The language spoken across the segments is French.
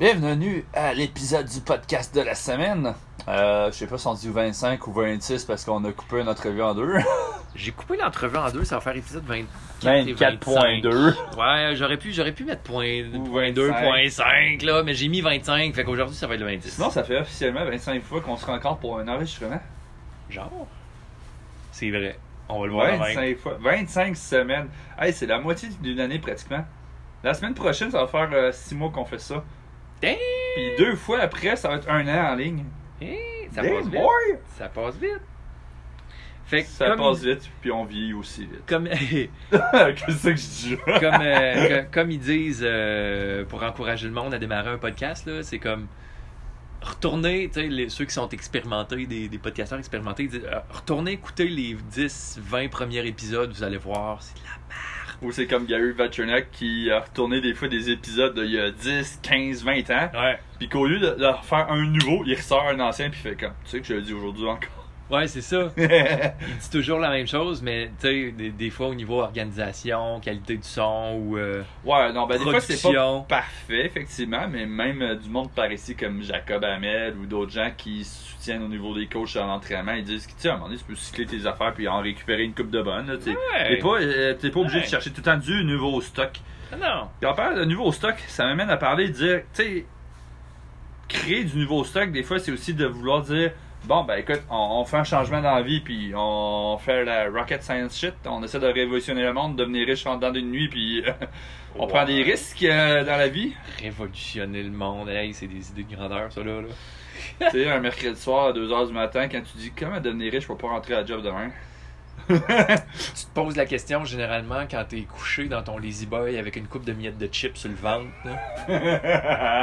Bienvenue à l'épisode du podcast de la semaine. Euh, je sais pas si on dit 25 ou 26 parce qu'on a coupé notre revue en deux. J'ai coupé l'entrevue en deux, ça va faire épisode 24 et 24.2. Ouais, j'aurais pu, j'aurais pu mettre point, Ou point 2.5 là, mais j'ai mis 25, fait qu'aujourd'hui ça va être le 26. Sinon, ça fait officiellement 25 fois qu'on se rencontre pour un enregistrement. Genre? C'est vrai. On va le voir demain. 25 fois. 25 semaines. Hey, c'est la moitié d'une année pratiquement. La semaine prochaine, ça va faire 6 mois qu'on fait ça. Damn! Puis deux fois après, ça va être un an en ligne. Hey, ça Damn, passe vite. boy! Ça passe vite. Fait que Ça comme, passe vite, puis on vieillit aussi vite. comme, Qu'est-ce que je dis? comme, euh, que- comme ils disent euh, pour encourager le monde à démarrer un podcast, là, c'est comme sais, les- ceux qui sont expérimentés, des, des podcasteurs expérimentés, ils disent, euh, retournez écouter les 10, 20 premiers épisodes, vous allez voir, c'est de la Ou c'est comme Gary Vaynerchuk qui a retourné des fois des épisodes d'il y a 10, 15, 20 ans. Ouais. Puis qu'au lieu de, de refaire un nouveau, il ressort un ancien, puis fait comme, tu sais que je le dis aujourd'hui encore. Ouais, c'est ça. Il dit toujours la même chose, mais tu sais, des, des fois au niveau organisation, qualité du son ou euh, ouais, non, ben des fois c'est pas parfait, effectivement, mais même euh, du monde par ici comme Jacob Hamel ou d'autres gens qui soutiennent au niveau des coachs en entraînement, ils disent que, tu sais, à un moment donné, tu peux cycler tes affaires puis en récupérer une coupe de bonne. là. Ouais. T'es pas, euh, t'es pas obligé Ouais. de chercher tout le temps du nouveau stock. Ah non. Puis en parlant de nouveau stock, ça m'amène à parler de dire, tu sais, créer du nouveau stock, des fois, c'est aussi de vouloir dire, bon, ben écoute, on, on fait un changement dans la vie, puis on fait la rocket science shit, on essaie de révolutionner le monde, devenir riche en dedans d'une nuit, puis euh, on prend des risques euh, dans la vie. Révolutionner le monde, hey, c'est des idées de grandeur, ça là. là. tu sais, un mercredi soir à 2h du matin, quand tu dis, comment devenir riche pour pas rentrer à la job demain? Tu te poses la question généralement quand t'es couché dans ton lazy boy avec une coupe de miettes de chips sur le ventre, là,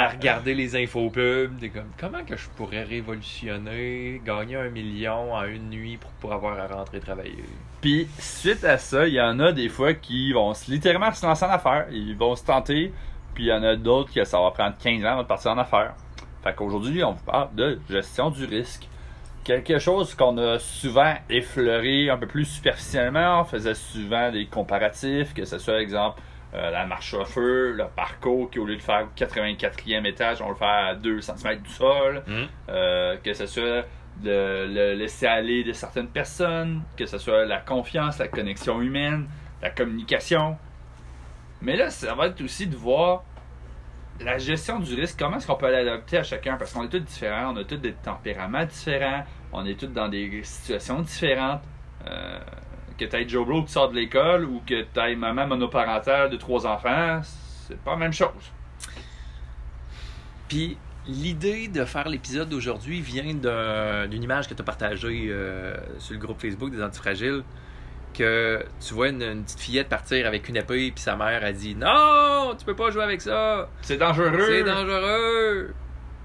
à regarder les infos pubs, t'es comme comment que je pourrais révolutionner, gagner un million en une nuit pour, pour avoir à rentrer travailler? Puis, suite à ça, il y en a des fois qui vont se- littéralement se lancer en affaires. Ils vont se tenter. Puis, il y en a d'autres que ça va prendre 15 ans de partir en affaires. Fait qu'aujourd'hui, on vous parle de gestion du risque. Quelque chose qu'on a souvent effleuré un peu plus superficiellement. On faisait souvent des comparatifs, que ce soit, exemple, euh, la marche à feu, le parcours, qui au lieu de faire au 84e étage, on le fait à 2 cm du sol. Euh, que ce soit de le laisser aller de certaines personnes, que ce soit la confiance, la connexion humaine, la communication. Mais là, ça va être aussi de voir la gestion du risque, comment est-ce qu'on peut l'adapter à chacun, parce qu'on est tous différents, on a tous des tempéraments différents, on est tous dans des situations différentes. Euh, que tu Joe Blow qui sort de l'école ou que tu aies maman monoparentale de trois enfants, c'est pas la même chose. Puis l'idée de faire l'épisode d'aujourd'hui vient d'un- d'une image que tu as partagée euh, sur le groupe Facebook des Antifragiles. Que tu vois une, une petite fillette partir avec une épée, puis sa mère a dit Non, tu peux pas jouer avec ça, C'est dangereux. c'est dangereux.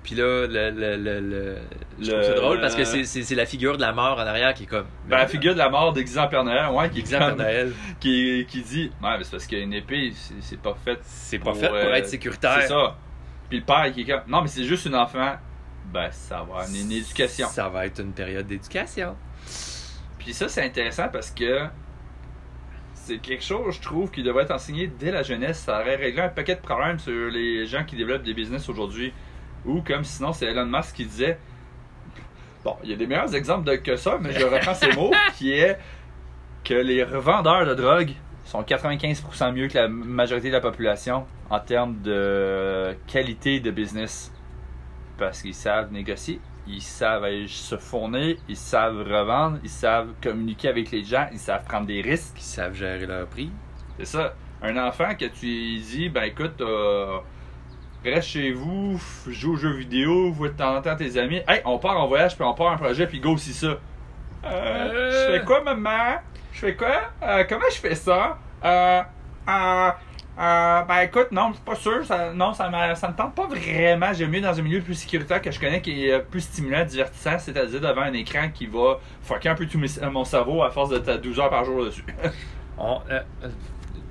Puis là, le, le, le, le- je trouve ça drôle parce que c'est- c'est c'est la figure de la mort en arrière qui est comme. Ben, la figure de la mort déguisée en Père Noël, ouais, qui est comme- Noël. qui, qui dit Ouais, mais c'est parce qu'une épée, c'est pas fait. C'est pas fait pour euh, être sécuritaire. C'est ça. Puis le père qui est comme Non, mais c'est juste une enfant. Ben, ça va amener une éducation. Ça va être une période d'éducation. Puis ça, c'est intéressant parce que c'est quelque chose, je trouve, qui devrait être enseigné dès la jeunesse. Ça aurait réglé un paquet de problèmes sur les gens qui développent des business aujourd'hui. Ou comme sinon, c'est Elon Musk qui disait Bon, il y a des meilleurs exemples de- que ça, mais je reprends ces mots qui est que les revendeurs de drogue sont 95% mieux que la majorité de la population en termes de qualité de business. Parce qu'ils savent négocier, ils savent aller se fournir, ils savent revendre, ils savent communiquer avec les gens, ils savent prendre des risques. Qui savent gérer leur prix. C'est ça. Un enfant que tu dis, ben écoute, euh, reste chez vous, joue aux jeux vidéo, vois de temps en temps tes amis. Hey, on part en voyage, puis on part en projet, puis go aussi ça. Euh, Euh. Je fais quoi, maman? Je fais quoi? Euh, comment je fais ça? Euh, ben écoute, non, c'est pas sûr. Ça, non, ça, ça me tente pas vraiment. J'aime mieux dans un milieu plus sécuritaire que je connais, qui est euh, plus stimulant, divertissant, c'est-à-dire devant un écran qui va fucker un peu tout mon cerveau à force de ta 12 heures par jour dessus. On, euh, euh,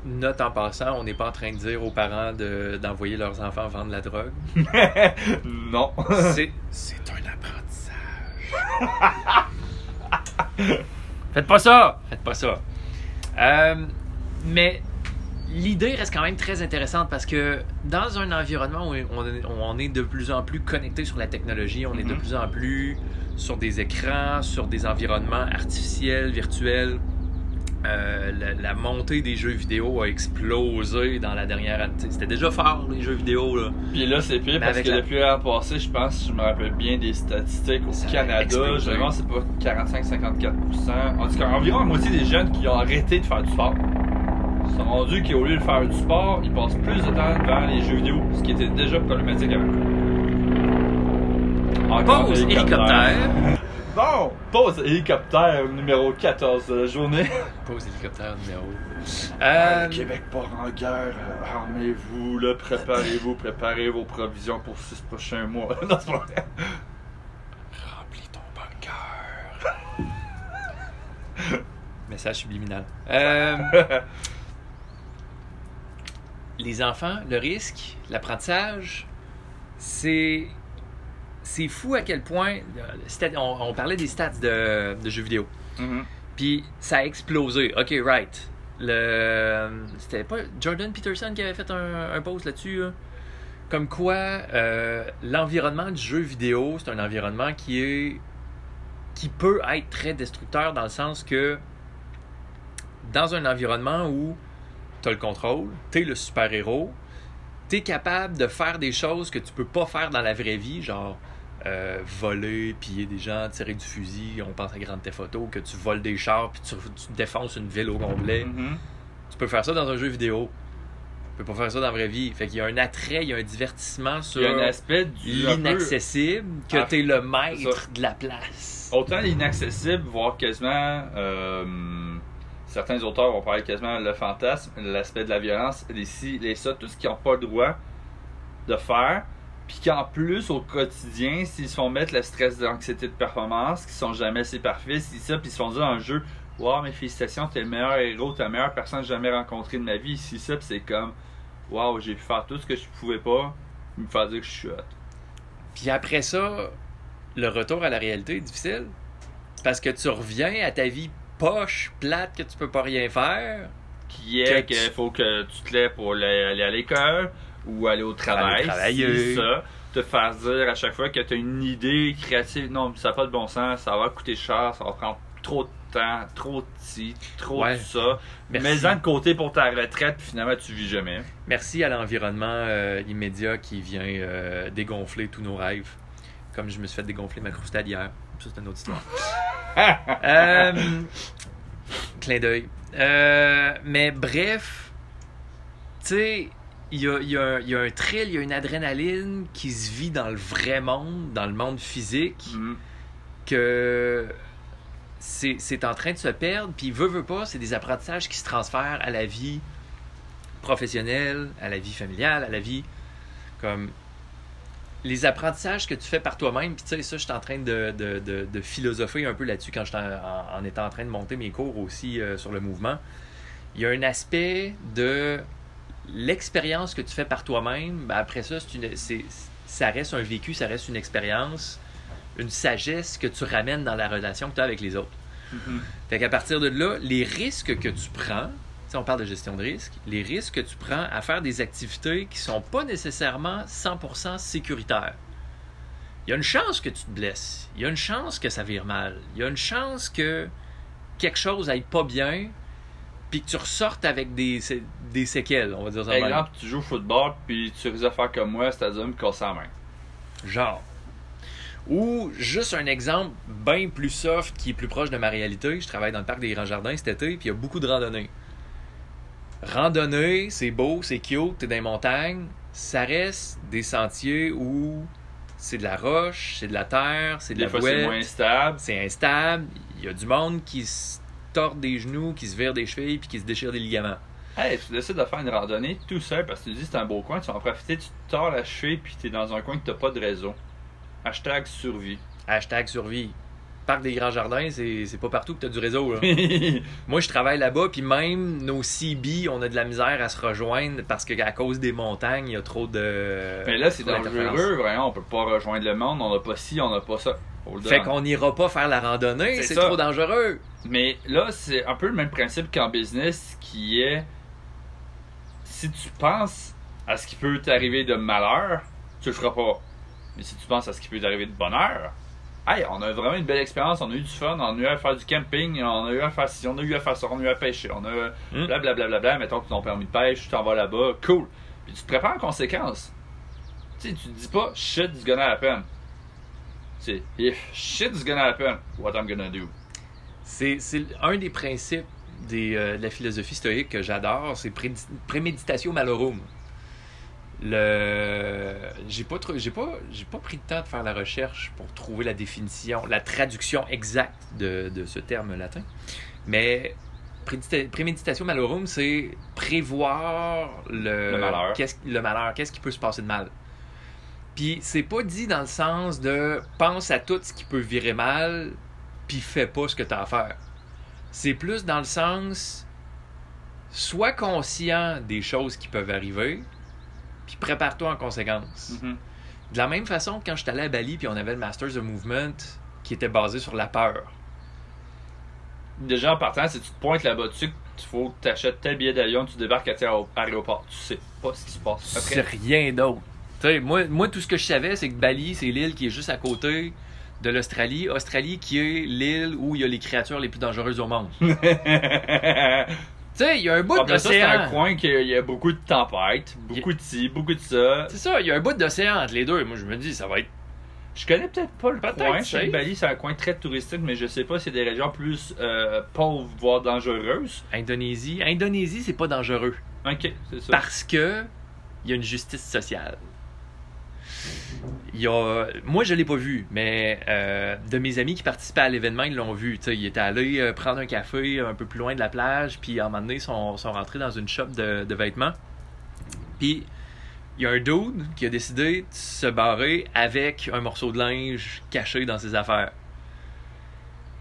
note en passant, on n'est pas en train de dire aux parents de- d'envoyer leurs enfants vendre la drogue. non. C'est c'est un apprentissage. Faites pas ça! Faites pas ça. Euh, mais l'idée reste quand même très intéressante parce que dans un environnement où on est, de plus en plus connecté sur la technologie, on est de Mhm. plus en plus sur des écrans, sur des environnements artificiels, virtuels. Euh, la, la montée des jeux vidéo a explosé dans la dernière année. C'était déjà fort, les jeux vidéo. Là. Puis là, c'est pire Mais parce que la- depuis l'an passé, je pense, je me rappelle bien des statistiques au Ça Canada. Je pense c'est pas 45-54%. En tout cas, environ la moitié des jeunes qui ont arrêté de faire du sport sont rendus qu'au lieu de faire du sport, ils passent plus de temps devant les jeux vidéo, ce qui était déjà problématique avant. Encore Pause hélicoptère. Bon, pause hélicoptère numéro 14 de la journée. Pause hélicoptère numéro. Ah, Euh, le Québec part en guerre. euh, Armez-vous, là, préparez-vous, préparez vos provisions pour six prochains mois. non, c'est pas vrai. Remplis ton bunker. Message subliminal. Euh, les enfants, le risque, l'apprentissage, c'est. C'est fou à quel point. euh, On, on parlait des stats de, de jeux vidéo. Mhm. Puis ça a explosé. Ok, right. Le, c'était pas Jordan Peterson qui avait fait un, un post là-dessus. là? Comme quoi, euh, l'environnement du jeu vidéo, c'est un environnement qui est qui peut être très destructeur dans le sens que dans un environnement où tu as le contrôle, tu es le super-héros, tu es capable de faire des choses que tu peux pas faire dans la vraie vie, genre euh, voler, piller des gens, tirer du fusil, on pense à Grand Theft Auto, que tu voles des chars puis tu, tu défonces une ville au complet. Mhm. Tu peux faire ça dans un jeu vidéo. Tu peux pas faire ça dans la vraie vie. Fait qu'il y a un attrait, il y a un divertissement sur peu- l'inaccessible que Ah, tu es le maître de la place. Autant l'inaccessible, voire quasiment. euh, certains auteurs vont parler quasiment le fantasme, l'aspect de la violence, les ci, les ça, tout ce qu'ils n'ont pas le droit de faire. Puis qu'en plus, au quotidien, s'ils se font mettre le stress l'anxiété de performance, qu'ils sont jamais assez parfaits, si ça, puis ils se font dire dans le jeu Waouh, mes félicitations, t'es le meilleur héros, t'es la meilleure personne que j'ai jamais rencontrée de ma vie, si ça, puis c'est comme Waouh, j'ai pu faire tout ce que je pouvais pas, me faire dire que je suis hot. Puis après ça, le retour à la réalité est difficile. Parce que tu reviens à ta vie poche, plate, que tu peux pas rien faire. qui est Que qu'il tu- faut que tu te lèves pour aller, aller à l'école ou aller au travail. Aller ça, te faire dire à chaque fois que tu as une idée créative, non, ça n'a pas de bon sens, ça va coûter cher, ça va prendre trop de temps, trop de ci, trop Ouais. de ça. Mets-en de côté pour ta retraite, puis finalement tu vis jamais. Merci à l'environnement euh, immédiat qui vient euh, dégonfler tous nos rêves. Comme je me suis fait dégonfler ma croustade hier. Ça, c'est une autre histoire. Euh, clin d'œil. Euh, mais bref, tu sais, il y a, il y a un- il y a un thrill, il y a une adrénaline qui se vit dans le vrai monde, dans le monde physique, Mm. que c'est en train de se perdre. Puis, veut, veut pas, c'est des apprentissages qui se transfèrent à la vie professionnelle, à la vie familiale, à la vie comme les apprentissages que tu fais par toi-même, puis tu sais, ça, je suis en train de, de, de, de philosopher un peu là-dessus quand je en, en étant en train de monter mes cours aussi euh, sur le mouvement. Il y a un aspect de l'expérience que tu fais par toi-même. Ben, après ça, c'est une, c'est, ça reste un vécu, ça reste une expérience, une sagesse que tu ramènes dans la relation que tu as avec les autres. Mhm. Fait qu'à partir de là, les risques que tu prends, si on parle de gestion de risque, les risques que tu prends à faire des activités qui sont pas nécessairement 100% sécuritaires. Il y a une chance que tu te blesses. Il y a une chance que ça vire mal. Il y a une chance que quelque chose aille pas bien, puis que tu ressortes avec des, des séquelles, on va dire ça même. Exemple, tu joues au football, puis tu risques de faire comme moi, c'est-à-dire me casser la main. Genre. Ou juste un exemple bien plus soft qui est plus proche de ma réalité. Je travaille dans le parc des Grands Jardins cet été, puis il y a beaucoup de randonnées. Randonnée, c'est beau, c'est cute, t'es dans les montagnes. Ça reste des sentiers où c'est de la roche, c'est de la terre, c'est de Des la fois, c'est bouette, moins stable. c'est instable. Il y a du monde qui se tord des genoux, qui se vire des chevilles, puis qui se déchire des ligaments. Hey, tu décides de faire une randonnée tout seul parce que tu te dis c'est un beau coin, tu vas en profiter, tu te tords la cheville puis t'es dans un coin que t'as pas de réseau. Hashtag survie. Hashtag survie. Parc des Grands Jardins, c'est pas partout que t'as du réseau. Là. Moi, je travaille là-bas, puis même nos CB, on a de la misère à se rejoindre parce qu'à cause des montagnes, il y a trop de. Mais là, c'est dangereux, vraiment, on peut pas rejoindre le monde, on a pas ci, on a pas ça. Fait on. qu'on n'ira pas faire la randonnée, C'est trop dangereux. Mais là, c'est un peu le même principe qu'en business qui est si tu penses à ce qui peut t'arriver de malheur, tu le feras pas. Mais si tu penses à ce qui peut t'arriver de bonheur, hey, on a vraiment une belle expérience, on a eu du fun, on a eu à faire du camping, on a eu à faire ci, on a eu à faire ça, on a eu à pêcher, on a Mm. blablabla, bla, bla, mettons que ton permis de pêche, tu t'en vas là-bas, cool. Puis tu te prépares en conséquence. Tu sais, tu te dis pas shit is gonna happen. C'est if shit is gonna happen, what I'm gonna do? C'est c'est un des principes des, euh, de la philosophie stoïque que j'adore, c'est pré- préméditatio malorum. Le j'ai pas j'ai pas j'ai pas pris le temps de faire la recherche pour trouver la définition, la traduction exacte de, de ce terme latin. Mais prédita- préméditatio malorum, c'est prévoir le, Le malheur. Qu'est-ce, le malheur, qu'est-ce qui peut se passer de mal. Puis c'est pas dit dans le sens de pense à tout ce qui peut virer mal, puis fais pas ce que tu as à faire. C'est plus dans le sens sois conscient des choses qui peuvent arriver, puis prépare-toi en conséquence. Mhm. De la même façon que quand je suis allé à Bali, puis on avait le Masters of Movement qui était basé sur la peur. Déjà en partant, si tu te pointes là-bas dessus, il faut que tu achètes tel billet d'avion, tu débarques à tel aéroport. Tu sais pas ce qui se passe. C'est Après, rien d'autre. Tu moi, moi, tout ce que je savais, c'est que Bali, c'est l'île qui est juste à côté de l'Australie. Australie qui est l'île où il y a les créatures les plus dangereuses au monde. tu sais, il y a un bout ça, c'est un d'océan. coin qu'il y a beaucoup de tempêtes, beaucoup de ci, beaucoup de ça. C'est ça, il y a un bout d'océan entre les deux. Moi, je me dis, ça va être. Je connais peut-être pas le Peut-être, coin. Bali, c'est un coin très touristique, mais je sais pas si c'est des régions plus euh, pauvres, voire dangereuses. Indonésie. Indonésie, c'est pas dangereux. Ok, c'est ça. Parce que il y a une justice sociale. Il moi, je l'ai pas vu, mais euh, de mes amis qui participaient à l'événement, ils l'ont vu. Ils étaient allés euh, prendre un café un peu plus loin de la plage, puis à un moment donné, ils sont, sont rentrés dans une shop de, de vêtements. Puis il y a un dude qui a décidé de se barrer avec un morceau de linge caché dans ses affaires.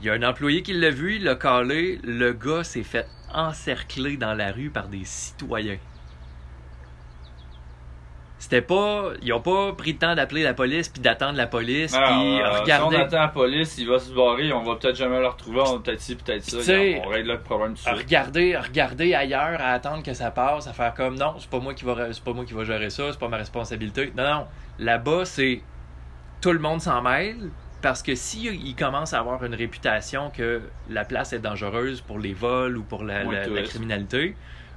Il y a un employé qui l'a vu, il l'a calé. Le gars s'est fait encercler dans la rue par des citoyens. C'était pas. Ils ont pas pris le temps d'appeler la police puis d'attendre la police puis euh, regarder. Si on attend la police, il va se barrer, on va peut-être jamais le retrouver, on va peut-être ci, peut-être ça. On règle le problème tout regarder, regarder ailleurs, à attendre que ça passe, à faire comme non, c'est pas moi qui va, c'est pas moi qui va gérer ça, c'est pas ma responsabilité. Non, non, là-bas c'est tout le monde s'en mêle parce que si il commence à avoir une réputation que la place est dangereuse pour les vols ou pour la, criminalité,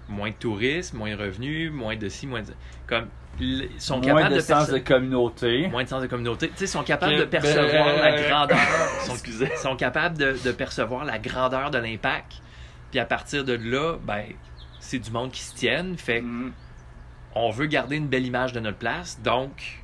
moins de touristes, moins de revenus, moins de ci, moins de comme sont Moins capables de de, sens de communauté. moins de sens de communauté, tu sais, sont capables de percevoir ben, la grandeur, sont capables de, de percevoir la grandeur de l'impact. Puis à partir de là, ben, c'est du monde qui se tienne. Fait Mhm. on veut garder une belle image de notre place. Donc,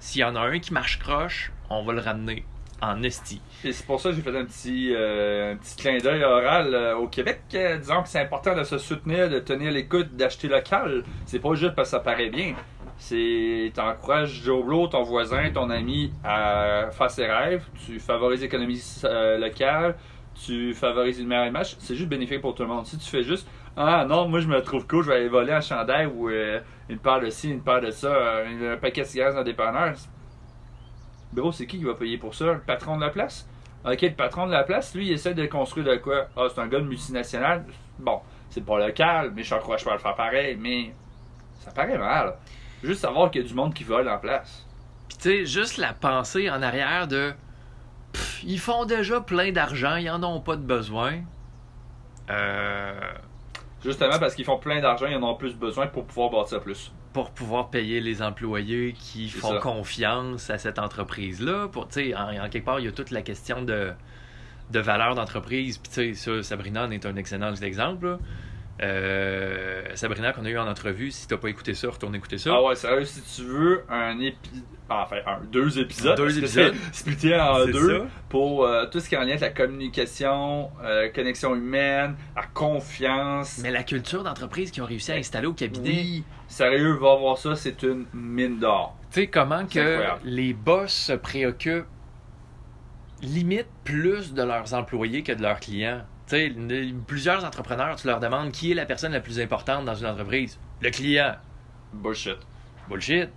s'il y en a un qui marche croche, on va le ramener en esti. Et c'est pour ça que j'ai fait un petit, euh, un petit clin d'œil oral euh, au Québec. euh, disons que c'est important de se soutenir, de tenir l'écoute, d'acheter local. C'est pas juste parce que ça paraît bien. C'est t'encourages Joe Blow, ton voisin, ton ami à faire ses rêves. Tu favorises l'économie euh, locale. Tu favorises une meilleure image. C'est juste bénéfique pour tout le monde. Si tu fais juste ah non, moi je me trouve cool, je vais aller voler un chandail ou euh, une paire de ci, une paire de ça, euh, un paquet de cigarettes dans le dépanneur. Bro, c'est qui qui va payer pour ça? Le patron de la place? Ok, le patron de la place, lui, il essaie de construire de quoi? Ah, c'est un gars de multinational. Bon, c'est pas local, mais je t'encourage pas à le faire pareil, mais ça paraît mal. Juste savoir qu'il y a du monde qui vole en place. Puis tu sais, juste la pensée en arrière de Pff, ils font déjà plein d'argent, ils en ont pas de besoin. Euh, Justement parce qu'ils font plein d'argent, ils en ont plus besoin pour pouvoir bâtir plus. pour pouvoir payer les employés qui font ça. confiance à cette entreprise-là. Pour, tu sais, en, en quelque part, il y a toute la question de, de valeur d'entreprise. Puis, tu sais, ça, Sabrina en est un excellent exemple. là. Euh, Sabrina, qu'on a eu en entrevue, si t'as pas écouté ça, retourne écouter ça. Ah ouais, sérieux, si tu veux un épisode. Enfin, un, deux épisodes. Deux épisodes. Splitté en deux. ça. Pour euh, tout ce qui est en lien avec la communication, euh, connexion humaine, la confiance. Mais la culture d'entreprise qu'ils ont réussi à installer au cabinet, Oui, sérieux, va voir ça, c'est une mine d'or. tu sais, comment que incroyable. les boss se préoccupent limite plus de leurs employés que de leurs clients? Tu sais, n- plusieurs entrepreneurs, tu leur demandes qui est la personne la plus importante dans une entreprise. Le client. Bullshit. Bullshit.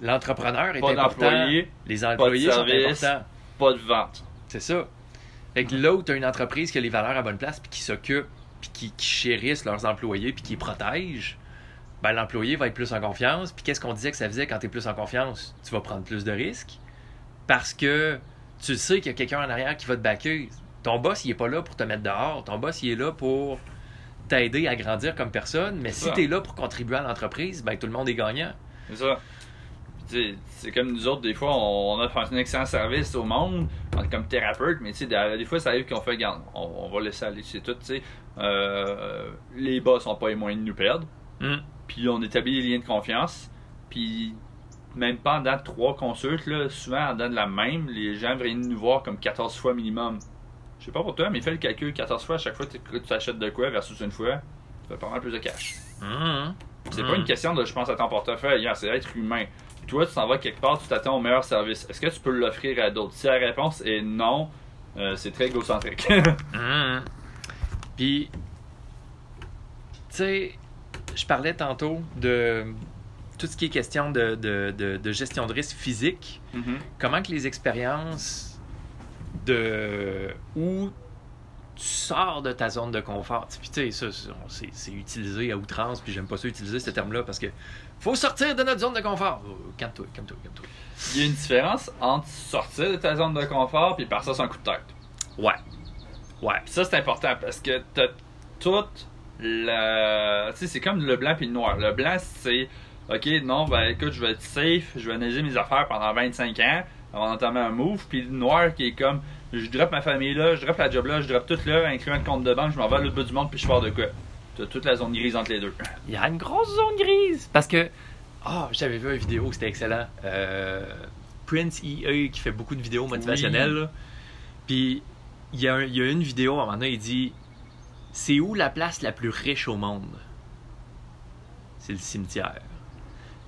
L'entrepreneur est Pas important. Les employés sont service. importants. pas de vente. C'est ça. Fait que là où tu as une entreprise qui a les valeurs à bonne place, puis qui s'occupe, puis qui, qui chérissent leurs employés, puis qui les protège, ben, l'employé va être plus en confiance. Puis qu'est-ce qu'on disait que ça faisait quand tu es plus en confiance? Tu vas prendre plus de risques parce que tu sais qu'il y a quelqu'un en arrière qui va te backer. Ton boss, il est pas là pour te mettre dehors. Ton boss, il est là pour t'aider à grandir comme personne. Mais si tu es là pour contribuer à l'entreprise, ben, tout le monde est gagnant. C'est ça. C'est comme nous autres, des fois, on, offre un excellent service au monde comme thérapeute, mais des, fois, ça arrive qu'on fait, garde, on, on va laisser aller, c'est tout, tu sais. Euh, les bas sont pas les moyens de nous perdre, Hum. puis on établit des liens de confiance, puis même pendant trois consultes, là, souvent en dedans de la même, les gens viennent nous voir comme 14 fois minimum. Je sais pas pour toi, mais fais le calcul 14 fois à chaque fois que tu achètes de quoi versus une fois, tu fais pas mal plus de cash. Hum. C'est pas une question de je pense à ton portefeuille, hein, c'est être humain. Toi, tu t'en vas quelque part, tu t'attends au meilleur service. Est-ce que tu peux l'offrir à d'autres? Si la réponse est non, euh, c'est très égocentrique. Hum. Puis, tu sais, je parlais tantôt de tout ce qui est question de, de- de- de gestion de risque physique. Mhm. Comment que les expériences de où tu sors de ta zone de confort. Puis tu sais, ça, c'est- utilisé à outrance, puis j'aime pas ça utiliser ce terme-là parce que faut sortir de notre zone de confort. Oh, Calme-toi, calme-toi, calme-toi. Il y a une différence entre sortir de ta zone de confort puis partir sur un coup de tête. Ouais. Ouais. Puis ça, c'est important parce que t'as toute la. Tu sais, c'est comme le blanc puis le noir. Le blanc, c'est OK, non, ben écoute, je vais être safe, je vais analyser mes affaires pendant 25 ans avant d'entamer un move. Puis le noir qui est comme je drop ma famille là, je drop la job là, je drop tout là, incluant le compte de banque, je m'en vais à l'autre bout du monde puis je pars de quoi? T'as toute la zone grise entre les deux. Il y a une grosse zone grise. Parce que, ah, j'avais vu une vidéo, c'était excellent. Euh, Prince EA qui fait beaucoup de vidéos motivationnelles. Oui. là. Puis, il y, a un- il y a une vidéo, à un moment donné, il dit C'est où la place la plus riche au monde C'est le cimetière.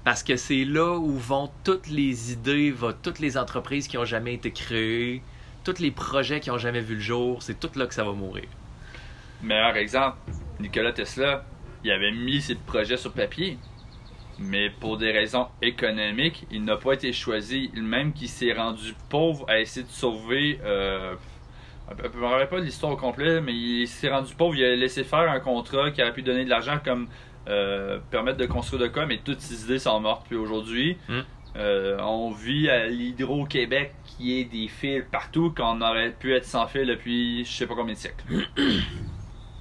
Parce que c'est là où vont toutes les idées, va toutes les entreprises qui ont jamais été créées, tous les projets qui ont jamais vu le jour, c'est tout là que ça va mourir. Meilleur exemple, Nikola Tesla, il avait mis ses projets sur papier, mais pour des raisons économiques, il n'a pas été choisi. Même qu'il s'est rendu pauvre à essayer de sauver. Euh, je ne me rappelle pas de l'histoire au complet, mais il s'est rendu pauvre. Il a laissé faire un contrat qui aurait pu donner de l'argent comme euh, permettre de construire de quoi, mais toutes ses idées sont mortes. Puis aujourd'hui, Mm. Euh, on vit à l'Hydro-Québec qui est des fils partout, qu'on aurait pu être sans fil depuis je sais pas combien de siècles.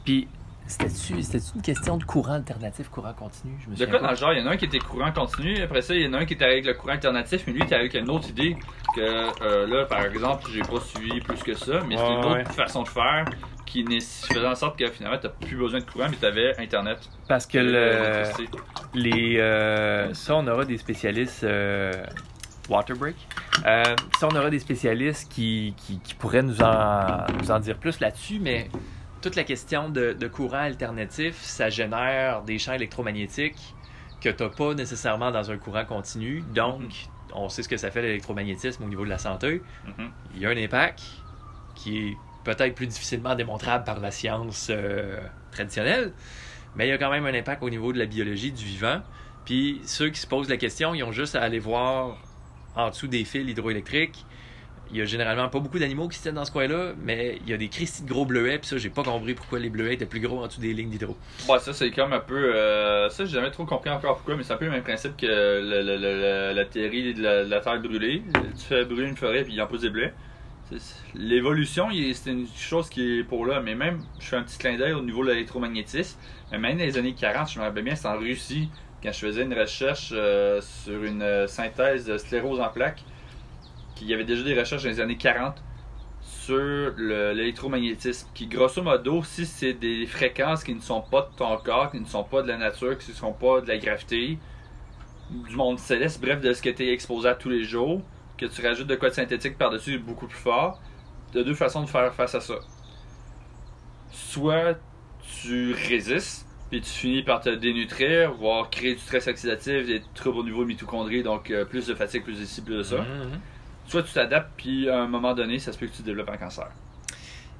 Puis, c'était-tu c'était une question de courant alternatif, courant continu? Je me De souviens quoi? dans le genre, il y en a un qui était courant continu, après ça, il y en a un qui était avec le courant alternatif, mais lui, il était avec une autre idée que euh, là, par exemple, j'ai pas suivi plus que ça, mais Ouais, une autre ouais. façon de faire qui faisait en sorte que finalement, t'as plus besoin de courant, mais t'avais Internet. Parce que Euh, le, les, euh, ça, on aura des spécialistes. euh, Waterbreak. Euh, ça, on aura des spécialistes qui, qui, qui pourraient nous en, nous en dire plus là-dessus, mais toute la question de, de courant alternatif, ça génère des champs électromagnétiques que tu n'as pas nécessairement dans un courant continu. Donc, on sait ce que ça fait l'électromagnétisme au niveau de la santé. Mhm. Il y a un impact qui est peut-être plus difficilement démontrable par la science euh, traditionnelle, mais il y a quand même un impact au niveau de la biologie du vivant. Puis ceux qui se posent la question, ils ont juste à aller voir en dessous des fils hydroélectriques. Il y a généralement pas beaucoup d'animaux qui se tiennent dans ce coin-là, mais il y a des cristis de gros bleuets, puis ça, j'ai pas compris pourquoi les bleuets étaient plus gros en dessous des lignes d'hydro. Ouais, ça, c'est comme un peu. euh, ça, j'ai jamais trop compris encore pourquoi, mais c'est un peu le même principe que la théorie de la, terre brûlée. Tu fais brûler une forêt, puis il en pousse des c'est- L'évolution, c'est une chose qui est pour là, mais même, je fais un petit clin d'œil au niveau de l'électromagnétisme. Mais même dans les années 40, je me rappelle bien, c'est en Russie, quand je faisais une recherche euh, sur une euh, synthèse de sclérose en plaques, qu'il y avait déjà des recherches dans les années 40 sur le- l'électromagnétisme, qui grosso modo, si c'est des fréquences qui ne sont pas de ton corps, qui ne sont pas de la nature, qui ne sont pas de la gravité, du monde céleste, bref, de ce que tu es exposé à tous les jours, que tu rajoutes de quoi de synthétique par-dessus beaucoup plus fort, as deux façons de faire face à ça. Soit tu résistes, puis tu finis par te dénutrir, voire créer du stress oxydatif, des troubles au niveau de mitochondrie, donc euh, plus de fatigue, plus d'ici, plus de ça. Mhm. Soit tu t'adaptes, puis à un moment donné, ça se peut que tu développes un cancer.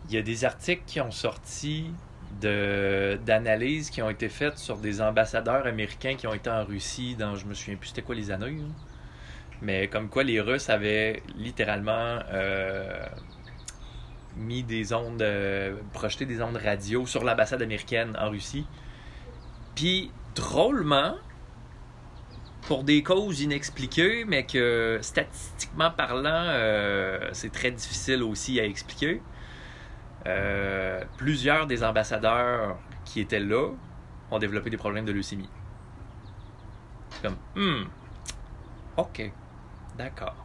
Il y a des articles qui ont sorti d'analyses qui ont été faites sur des ambassadeurs américains qui ont été en Russie dans je me souviens plus c'était quoi les années mais comme quoi les Russes avaient littéralement euh, mis des ondes euh, projeté des ondes radio sur l'ambassade américaine en Russie puis drôlement, pour des causes inexpliquées, mais que statistiquement parlant, euh, c'est très difficile aussi à expliquer. euh, plusieurs des ambassadeurs qui étaient là ont développé des problèmes de leucémie. C'est comme, hmm, ok, d'accord.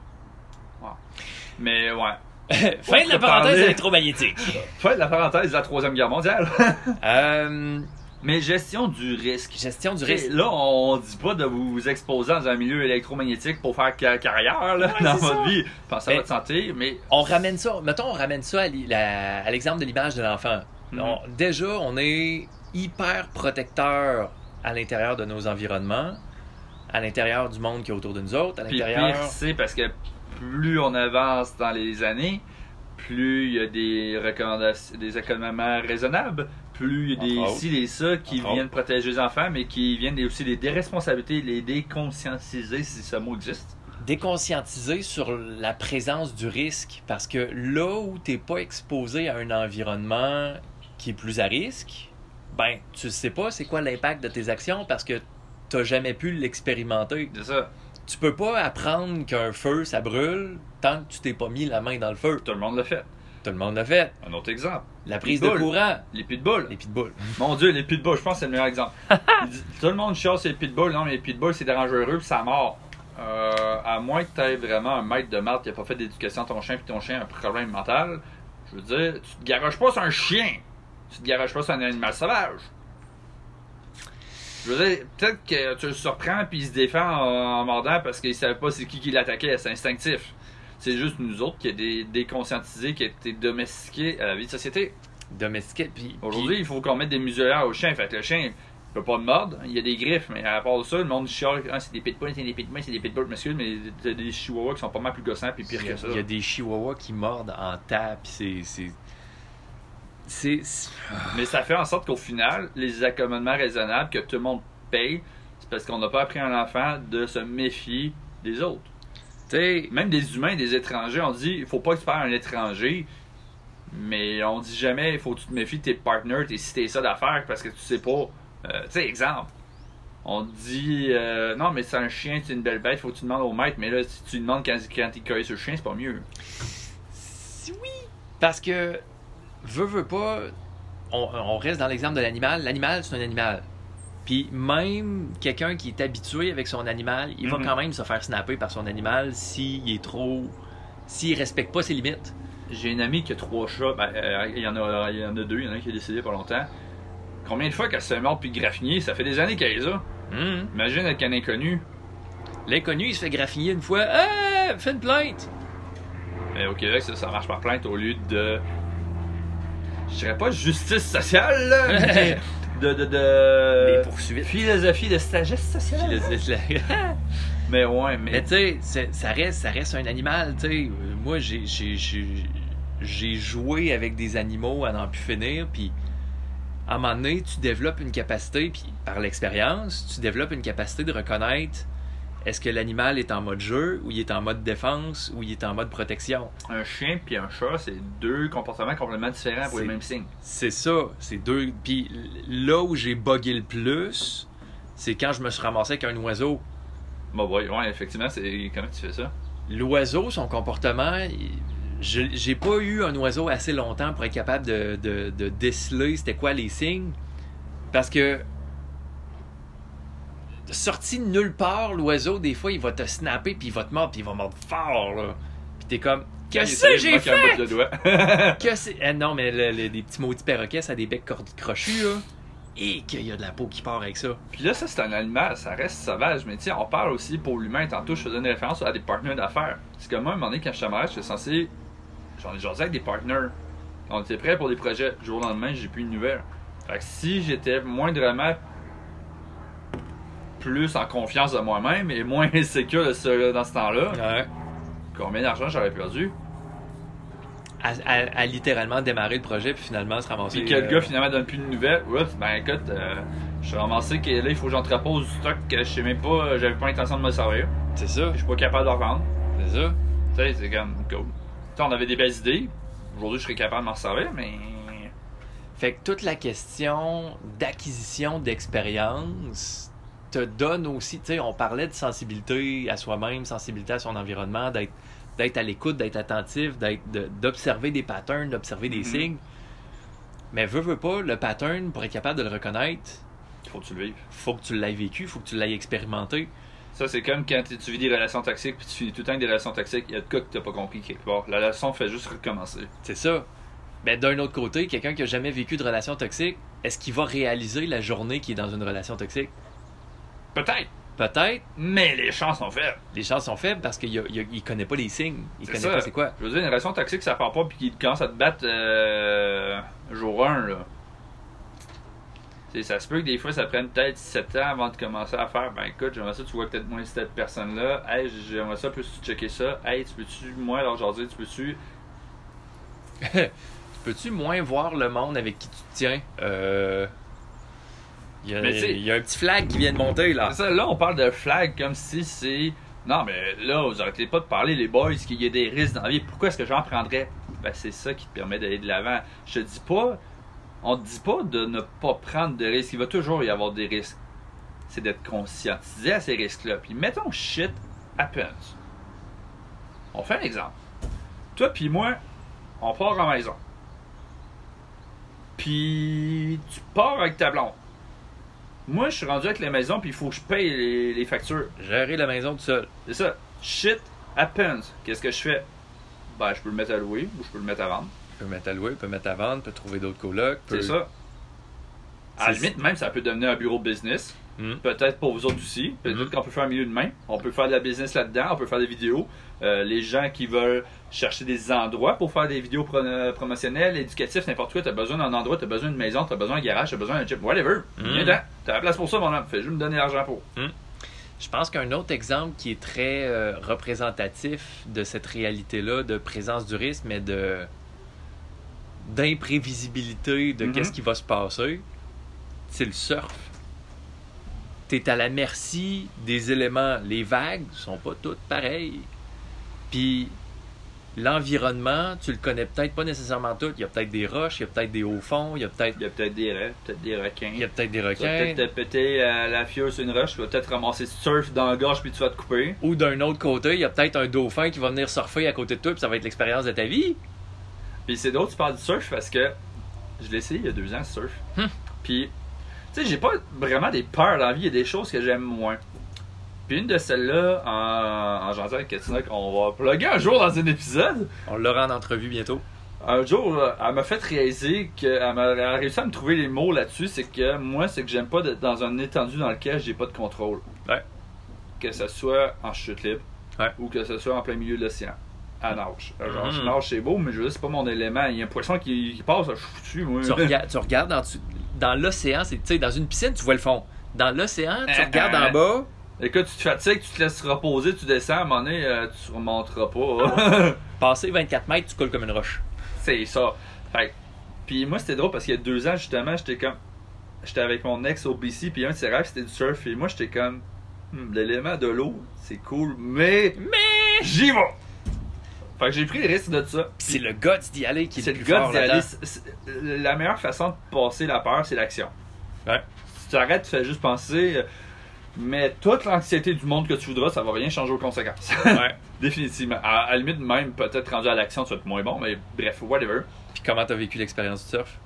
Mais ouais. fin de la parenthèse électromagnétique. Fin de la parenthèse de la Troisième Guerre mondiale. Euh, Mais gestion du risque. gestion du risque. Là, on dit pas de vous exposer dans un milieu électromagnétique pour faire ca- carrière là, Ouais, dans votre ça. vie. Pensez à Mais- votre santé, mais On ramène ça, mettons, on ramène ça à à l'exemple de l'image de l'enfant. On- déjà, on est hyper protecteur à l'intérieur de nos environnements, à l'intérieur du monde qui est autour de nous autres, à l'intérieur. pire, c'est parce que plus on avance dans les années, plus il y a des recommandations, des raisonnables, plus il y a des ci, des ça qui Entre viennent protéger les enfants, mais qui viennent aussi des déresponsabilités, les déconscientiser si ce mot existe. déconscientiser sur la présence du risque parce que là où tu n'es pas exposé à un environnement qui est plus à risque, ben tu sais pas c'est quoi l'impact de tes actions parce que tu n'as jamais pu l'expérimenter. C'est ça. Tu peux pas apprendre qu'un feu ça brûle tant que tu t'es pas mis la main dans le feu. Tout le monde l'a fait. Tout le monde l'a fait. Un autre exemple. La prise de courant, Les pitbulls. les pitbulls. Mon Dieu, les pitbulls, je pense que c'est le meilleur exemple. Dit- Tout le monde sur les pitbulls. Non, mais les pitbulls, c'est dangereux puis ça mord. Euh, à moins que tu aies vraiment un maître de marde qui n'a pas fait d'éducation à ton chien puis ton chien a un problème mental, je veux dire, tu te garoches pas sur un chien. Tu te garoches pas sur un animal sauvage. Je veux dire, peut-être que tu le surprends puis il se défend en, en mordant parce qu'il savait pas c'est qui qui l'attaquait, c'est instinctif. C'est juste nous autres qui a des déconscientisés, qui a été domestiqués à la vie de société. Domestiqué. Puis, Aujourd'hui, il faut qu'on mette des muselières au chien. Fait que le chien, il peut pas de mordre. Il y a des griffes, mais à part de ça, le monde chiale. Ah, c'est des pitbulls, c'est des pitbulls, c'est des pitbulls, monsieur, mais t'as des chihuahuas qui sont pas mal plus gossants puis pire il y a- que ça. il y a des chihuahuas qui mordent en tas, puis c'est. c'est- Mais ça fait en sorte qu'au final, les accommodements raisonnables que tout le monde paye, c'est parce qu'on n'a pas appris à un enfant de se méfier des autres. Même des humains, des étrangers, on dit il faut pas que tu parles à un étranger, mais on dit jamais il faut que tu te méfies de tes partenaires, tes cités ça d'affaires parce que tu sais pas. Euh, tu sais, exemple. On dit euh, non, mais c'est un chien, c'est une belle bête, faut que tu demandes au maître, mais là, si tu demandes quand, il cueille le chien, c'est pas mieux. Oui! Parce que, veut, veut pas, on reste dans l'exemple de l'animal. L'animal, c'est un animal. Puis même quelqu'un qui est habitué avec son animal, il va Mhm. quand même se faire snapper par son animal s'il est trop. s'il respecte pas ses limites. J'ai une amie qui a trois chats, ben, euh, il, y en a, il y en a deux, il y en a un qui est décédé pas longtemps. Combien de fois qu'elle se mordre puis graffiner, ça fait des années qu'elle les a. Mhm. Imagine avec un inconnu. L'inconnu, il se fait graffiner une fois. Ah! Fais une plainte! Mais au Québec, ça, ça marche par plainte au lieu de. Je dirais pas justice sociale, là, mais de. de, de... Les poursuites. Philosophie de sagesse sociale. Mais ouais, mais. Mais tu sais, ça reste, ça reste un animal, tu sais. Moi, j'ai, j'ai joué avec des animaux à n'en plus finir, puis à un moment donné, tu développes une capacité, puis par l'expérience, tu développes une capacité de reconnaître est-ce que l'animal est en mode jeu, ou il est en mode défense, ou il est en mode protection? Un chien puis un chat, c'est deux comportements complètement différents pour les mêmes signes. C'est ça, c'est deux. Puis là où j'ai bugué le plus, c'est quand je me suis ramassé avec un oiseau. Bon, ouais, ouais, effectivement, c'est. Comment tu fais ça? L'oiseau, son comportement, il- j'ai pas eu un oiseau assez longtemps pour être capable de, de- de déceler c'était quoi les signes. Parce que sorti de nulle part, l'oiseau, des fois, il va te snapper, puis il va te mordre, puis il va mordre fort, là. Puis t'es comme, qu'est-ce que j'ai fait? de doigt. Que c'est... Eh non, mais le- le- les petits maudits perroquets, ça a des becs crochus, là. Et qu'il y a de la peau qui part avec ça. Puis là, ça, c'est un animal, ça reste sauvage. Mais tu sais, on parle aussi pour l'humain. Tantôt, je faisais une référence à des partenaires d'affaires. C'est comme moi, à un moment donné, quand je suis marié, j'étais censé. J'en ai jasé avec des partenaires. On était prêts pour des projets. Du jour au lendemain, j'ai plus de nouvelles. Fait que si j'étais moindrement plus en confiance de moi-même et moins sécure de ce- dans ce temps-là, Ouais. combien d'argent j'aurais perdu? À, à- à littéralement démarrer le projet, puis finalement se ramasser. Puis que le euh, gars finalement donne plus de nouvelles. Oups, ben écoute, euh, je suis ramassé que là, il faut que j'entrepose du stock que je sais même pas, j'avais pas l'intention de me servir. C'est ça, Je suis pas capable de le revendre. c'est ça. Tu sais, c'est comme cool. Tu sais, on avait des belles idées. Aujourd'hui, je serais capable de m'en servir, mais. Fait que toute la question d'acquisition d'expérience te donne aussi, tu sais, on parlait de sensibilité à soi-même, sensibilité à son environnement, d'être d'être à l'écoute, d'être attentif, de- d'observer des patterns, d'observer des Mhm. signes. Mais veux, veux pas, le pattern, pour être capable de le reconnaître, Faut que tu le vives. faut que tu l'aies vécu, faut que tu l'aies expérimenté. Ça, c'est comme quand tu vis des relations toxiques puis tu finis tout le temps avec des relations toxiques. Il y a de quoi que t'as pas compris quelque part. La leçon fait juste recommencer. C'est ça. Mais d'un autre côté, quelqu'un qui a jamais vécu de relation toxique, est-ce qu'il va réaliser la journée qui est dans une relation toxique? Peut-être, Peut-être. mais les chances sont faibles. Les chances sont faibles parce qu'il il connaît pas les signes. Il connaît ça. pas c'est quoi. Je veux dire, une relation toxique, ça part pas puis qu'il commence à te battre euh, jour 1, là. Ça se peut que des fois, ça prenne peut-être 7 ans avant de commencer à faire. Ben écoute, j'aimerais ça, tu vois peut-être moins cette personne-là. Hey, j'aimerais ça, peux-tu checker ça? Hey, tu peux-tu, moi, alors aujourd'hui, tu peux-tu? Peux-tu moins voir le monde avec qui tu te tiens? Euh... Il y, a, il y a un petit flag qui vient de monter là. Ça, là, on parle de flag comme si c'est. Non, mais là, vous arrêtez pas de parler, les boys, qu'il y a des risques dans la vie. Pourquoi est-ce que j'en prendrais? Ben, c'est ça qui te permet d'aller de l'avant. Je te dis pas. On te dit pas de ne pas prendre de risques. Il va toujours y avoir des risques. C'est d'être conscientisé à ces risques-là. Puis mettons shit happens. On fait un exemple. Toi puis moi, on part en maison. Puis tu pars avec ta blonde. Moi, je suis rendu avec la maison, puis il faut que je paye les, les factures. Gérer la maison tout seul. C'est ça. Shit happens. Qu'est-ce que je fais? Ben, je peux le mettre à louer ou je peux le mettre à vendre. Peut mettre à louer, peut mettre à vendre, peut trouver d'autres colocs. C'est ça. À la limite, même, ça peut devenir un bureau de business. Hmm. Peut-être pour vous autres aussi. Peut-être Mhm. qu'on peut faire un milieu de main. On peut faire de la business là-dedans. On peut faire des vidéos. Euh, les gens qui veulent chercher des endroits pour faire des vidéos pro- euh, promotionnelles, éducatifs, n'importe quoi. T'as besoin d'un endroit, t'as besoin d'une maison, t'as besoin d'un garage, t'as besoin d'un chip, whatever. Mhm. Viens-t'en. T'as la place pour ça, mon homme. Fais juste me donner l'argent pour. Je pense qu'un autre exemple qui est très euh, représentatif de cette réalité-là de présence du risque, mais de d'imprévisibilité de qu'est-ce qui va se passer, c'est le surf. T'es à la merci des éléments. Les vagues sont pas toutes pareilles. Puis l'environnement, tu le connais peut-être pas nécessairement tout. Il y a peut-être des roches, il y a peut-être des hauts fonds, il y a peut-être Il y a peut-être des peut-être des requins. il y a peut-être des Tu vas requins. peut-être te péter euh, la fiole sur une roche, tu vas peut-être ramasser du surf dans la gorge puis tu vas te couper. Ou d'un autre côté, il y a peut-être un dauphin qui va venir surfer à côté de toi, puis ça va être l'expérience de ta vie. Puis c'est drôle, tu parles du surf parce que je l'ai essayé il y a deux ans, ce surf. Hmm. Puis, tu sais, j'ai pas vraiment des peurs dans la vie, il y a des choses que j'aime moins. Puis une de celles-là, en, en janvier avec Katina, qu'on va plugger un jour dans un épisode, On l'aura en entrevue bientôt. un jour, euh, elle m'a fait réaliser qu'elle a réussi à me trouver les mots là-dessus, c'est que moi, c'est que j'aime pas d'être dans un étendu dans lequel j'ai pas de contrôle. Ouais. Que ce soit en chute libre Ouais. ou que ce soit en plein milieu de l'océan. À nage. Euh, Genre, Mhm. je nage, c'est beau, mais je veux dire, c'est pas mon élément. Il y a un poisson qui, qui passe, je suis foutu, moi. Tu, regardes, tu regardes dans, tu- dans l'océan, c'est, tu sais, dans une piscine, tu vois le fond. Dans l'océan, tu Euh, regardes euh, en bas, Écoute, tu te fatigues, tu te laisses reposer, tu descends, à un moment donné, euh, tu remonteras pas. passer 24 mètres, tu coules comme une roche. c'est ça. Fait puis moi, c'était drôle parce qu'il y a deux ans, justement, j'étais comme. J'étais avec mon ex au BC, puis un de ses rêves, c'était du surf. Et moi, j'étais comme. Hmm, L'élément de l'eau, c'est cool, mais. Mais J'y vais! Fait que j'ai pris le risque de ça. c'est le guts d'y aller qui est, C'est le le gars d'y aller. La meilleure façon de passer la peur, c'est l'action. Ouais. Si tu arrêtes, tu fais juste penser. euh, Mais toute l'anxiété du monde que tu voudras, ça va rien changer aux conséquences. Ouais. Définitivement. À, la limite, même peut-être rendu à l'action, tu vas être moins bon, mais bref, whatever. Puis comment t'as vécu l'expérience du surf?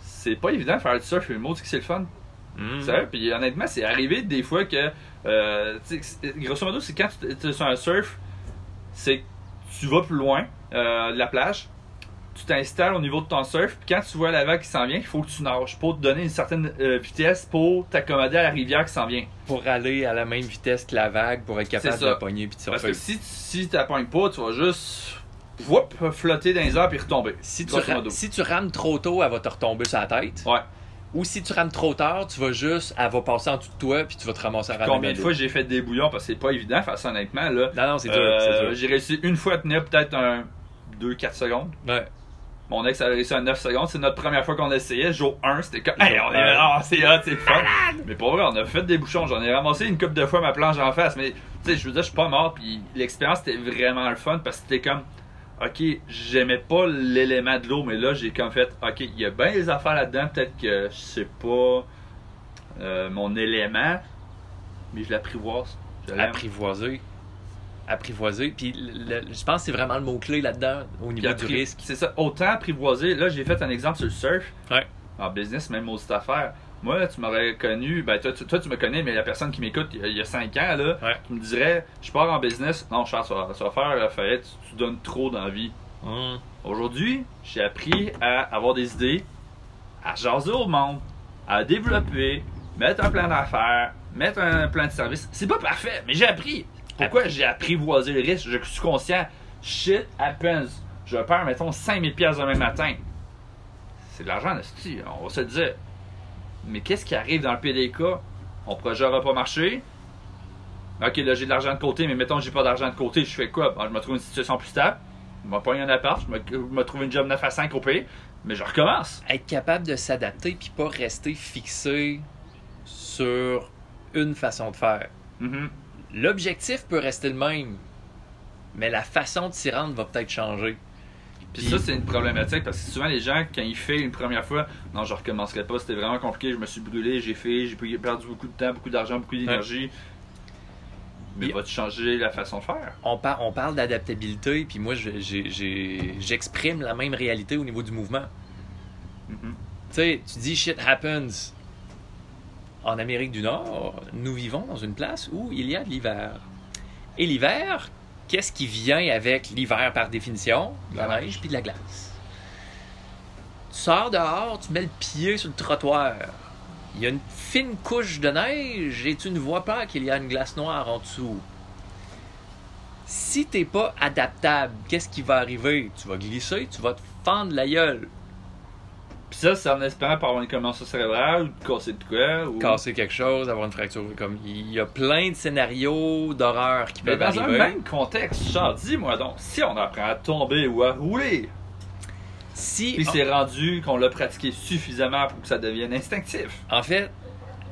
C'est pas évident de faire du surf, mais le mot, c'est que c'est le fun. Hmm. Sérieux, puis honnêtement, c'est arrivé des fois que, euh, grosso modo, c'est quand tu es sur un surf, c'est que tu vas plus loin euh, de la plage, tu t'installes au niveau de ton surf, puis quand tu vois la vague qui s'en vient, il faut que tu nages pour te donner une certaine euh, vitesse pour t'accommoder à la rivière qui s'en vient. Pour aller à la même vitesse que la vague, pour être capable de la pogner puis de Parce que si, si tu n'appognes pas, tu vas juste whoop, flotter dans les airs puis retomber. Si tu, si tu rames trop tôt, elle va te retomber sur la tête. Ouais. Ou si tu rames trop tard, tu vas juste, elle va passer en dessous de toi puis tu vas te ramasser à ramer Combien de fois j'ai fait des bouillons? Parce que c'est pas évident, ça honnêtement. Là. Non, non, c'est dur. Euh, dur. j'ai réussi une fois à tenir peut-être un 2-4 secondes. Ouais. Mon ex a réussi à 9 secondes. C'est notre première fois qu'on essayait. Jour 1, c'était comme. Hey, on est ah, c'est hot, c'est fun. Mais pour vrai, on a fait des bouchons. J'en ai ramassé une couple de fois ma planche en face. Mais tu sais, je veux dire, je suis pas mort. Puis l'expérience était vraiment le fun parce que c'était comme. Ok, j'aimais pas l'élément de l'eau, mais là, j'ai comme fait, ok, il y a bien des affaires là-dedans, peut-être que je sais pas euh, mon élément, mais je l'apprivoise. Apprivoiser. Apprivoiser. Puis le- le- je pense que c'est vraiment le mot-clé là-dedans au niveau du risque. C'est ça, autant apprivoiser. Là, j'ai fait un exemple sur le surf. Ouais. En business, même aux affaires. Moi, là, tu m'aurais connu, ben toi tu, toi, tu me connais, mais la personne qui m'écoute il y a- il y a 5 ans, là, Ouais. tu me dirais, je pars en business. Non, Charles, ça va, ça va faire la faillite, tu, tu donnes trop d'envie. Hum. Aujourd'hui, j'ai appris à avoir des idées, à jaser au monde, à développer, mettre un plan d'affaires, mettre un plan de service. C'est pas parfait, mais j'ai appris. Pourquoi j'ai apprivoisé le risque? Je suis conscient. Shit happens. Je perds, mettons, 5000 pièces demain matin. C'est de l'argent, esti, on va se le dire. Mais qu'est-ce qui arrive dans le PDK? Mon projet n'aura pas marché. Ok, là, j'ai de l'argent de côté, mais mettons, j'ai pas d'argent de côté, je fais quoi? Bon, je me trouve une situation plus stable. Je me pogne un appart, je me, je me trouve une job 9 à 5 au pire, mais je recommence. Être capable de s'adapter puis pas rester fixé sur une façon de faire. Mhm. L'objectif peut rester le même, mais la façon de s'y rendre va peut-être changer. Puis ça, c'est une problématique parce que souvent les gens, quand ils font une première fois, non, je recommencerai pas, c'était vraiment compliqué, je me suis brûlé, j'ai fait, j'ai perdu beaucoup de temps, beaucoup d'argent, beaucoup d'énergie. Mais vas-tu changer la façon de faire? On, par- on parle d'adaptabilité, puis moi, j'exprime la même réalité au niveau du mouvement. Mhm. Tu sais, tu dis shit happens. En Amérique du Nord, nous vivons dans une place où il y a de l'hiver. Et l'hiver, qu'est-ce qui vient avec l'hiver par définition? De la neige puis de la glace. Tu sors dehors, tu mets le pied sur le trottoir. Il y a une fine couche de neige et tu ne vois pas qu'il y a une glace noire en dessous. Si t'es pas adaptable, qu'est-ce qui va arriver? Tu vas glisser, tu vas te fendre la gueule. Puis ça, c'est en espérant avoir une commotion cérébrale casser de quoi. Ou... casser quelque chose, avoir une fracture. Comme il y a plein de scénarios d'horreur qui Mais peuvent dans un arriver. même contexte, genre, dis-moi donc, si on apprend à tomber ou à rouler, Si puis c'est rendu qu'on l'a pratiqué suffisamment pour que ça devienne instinctif. en fait,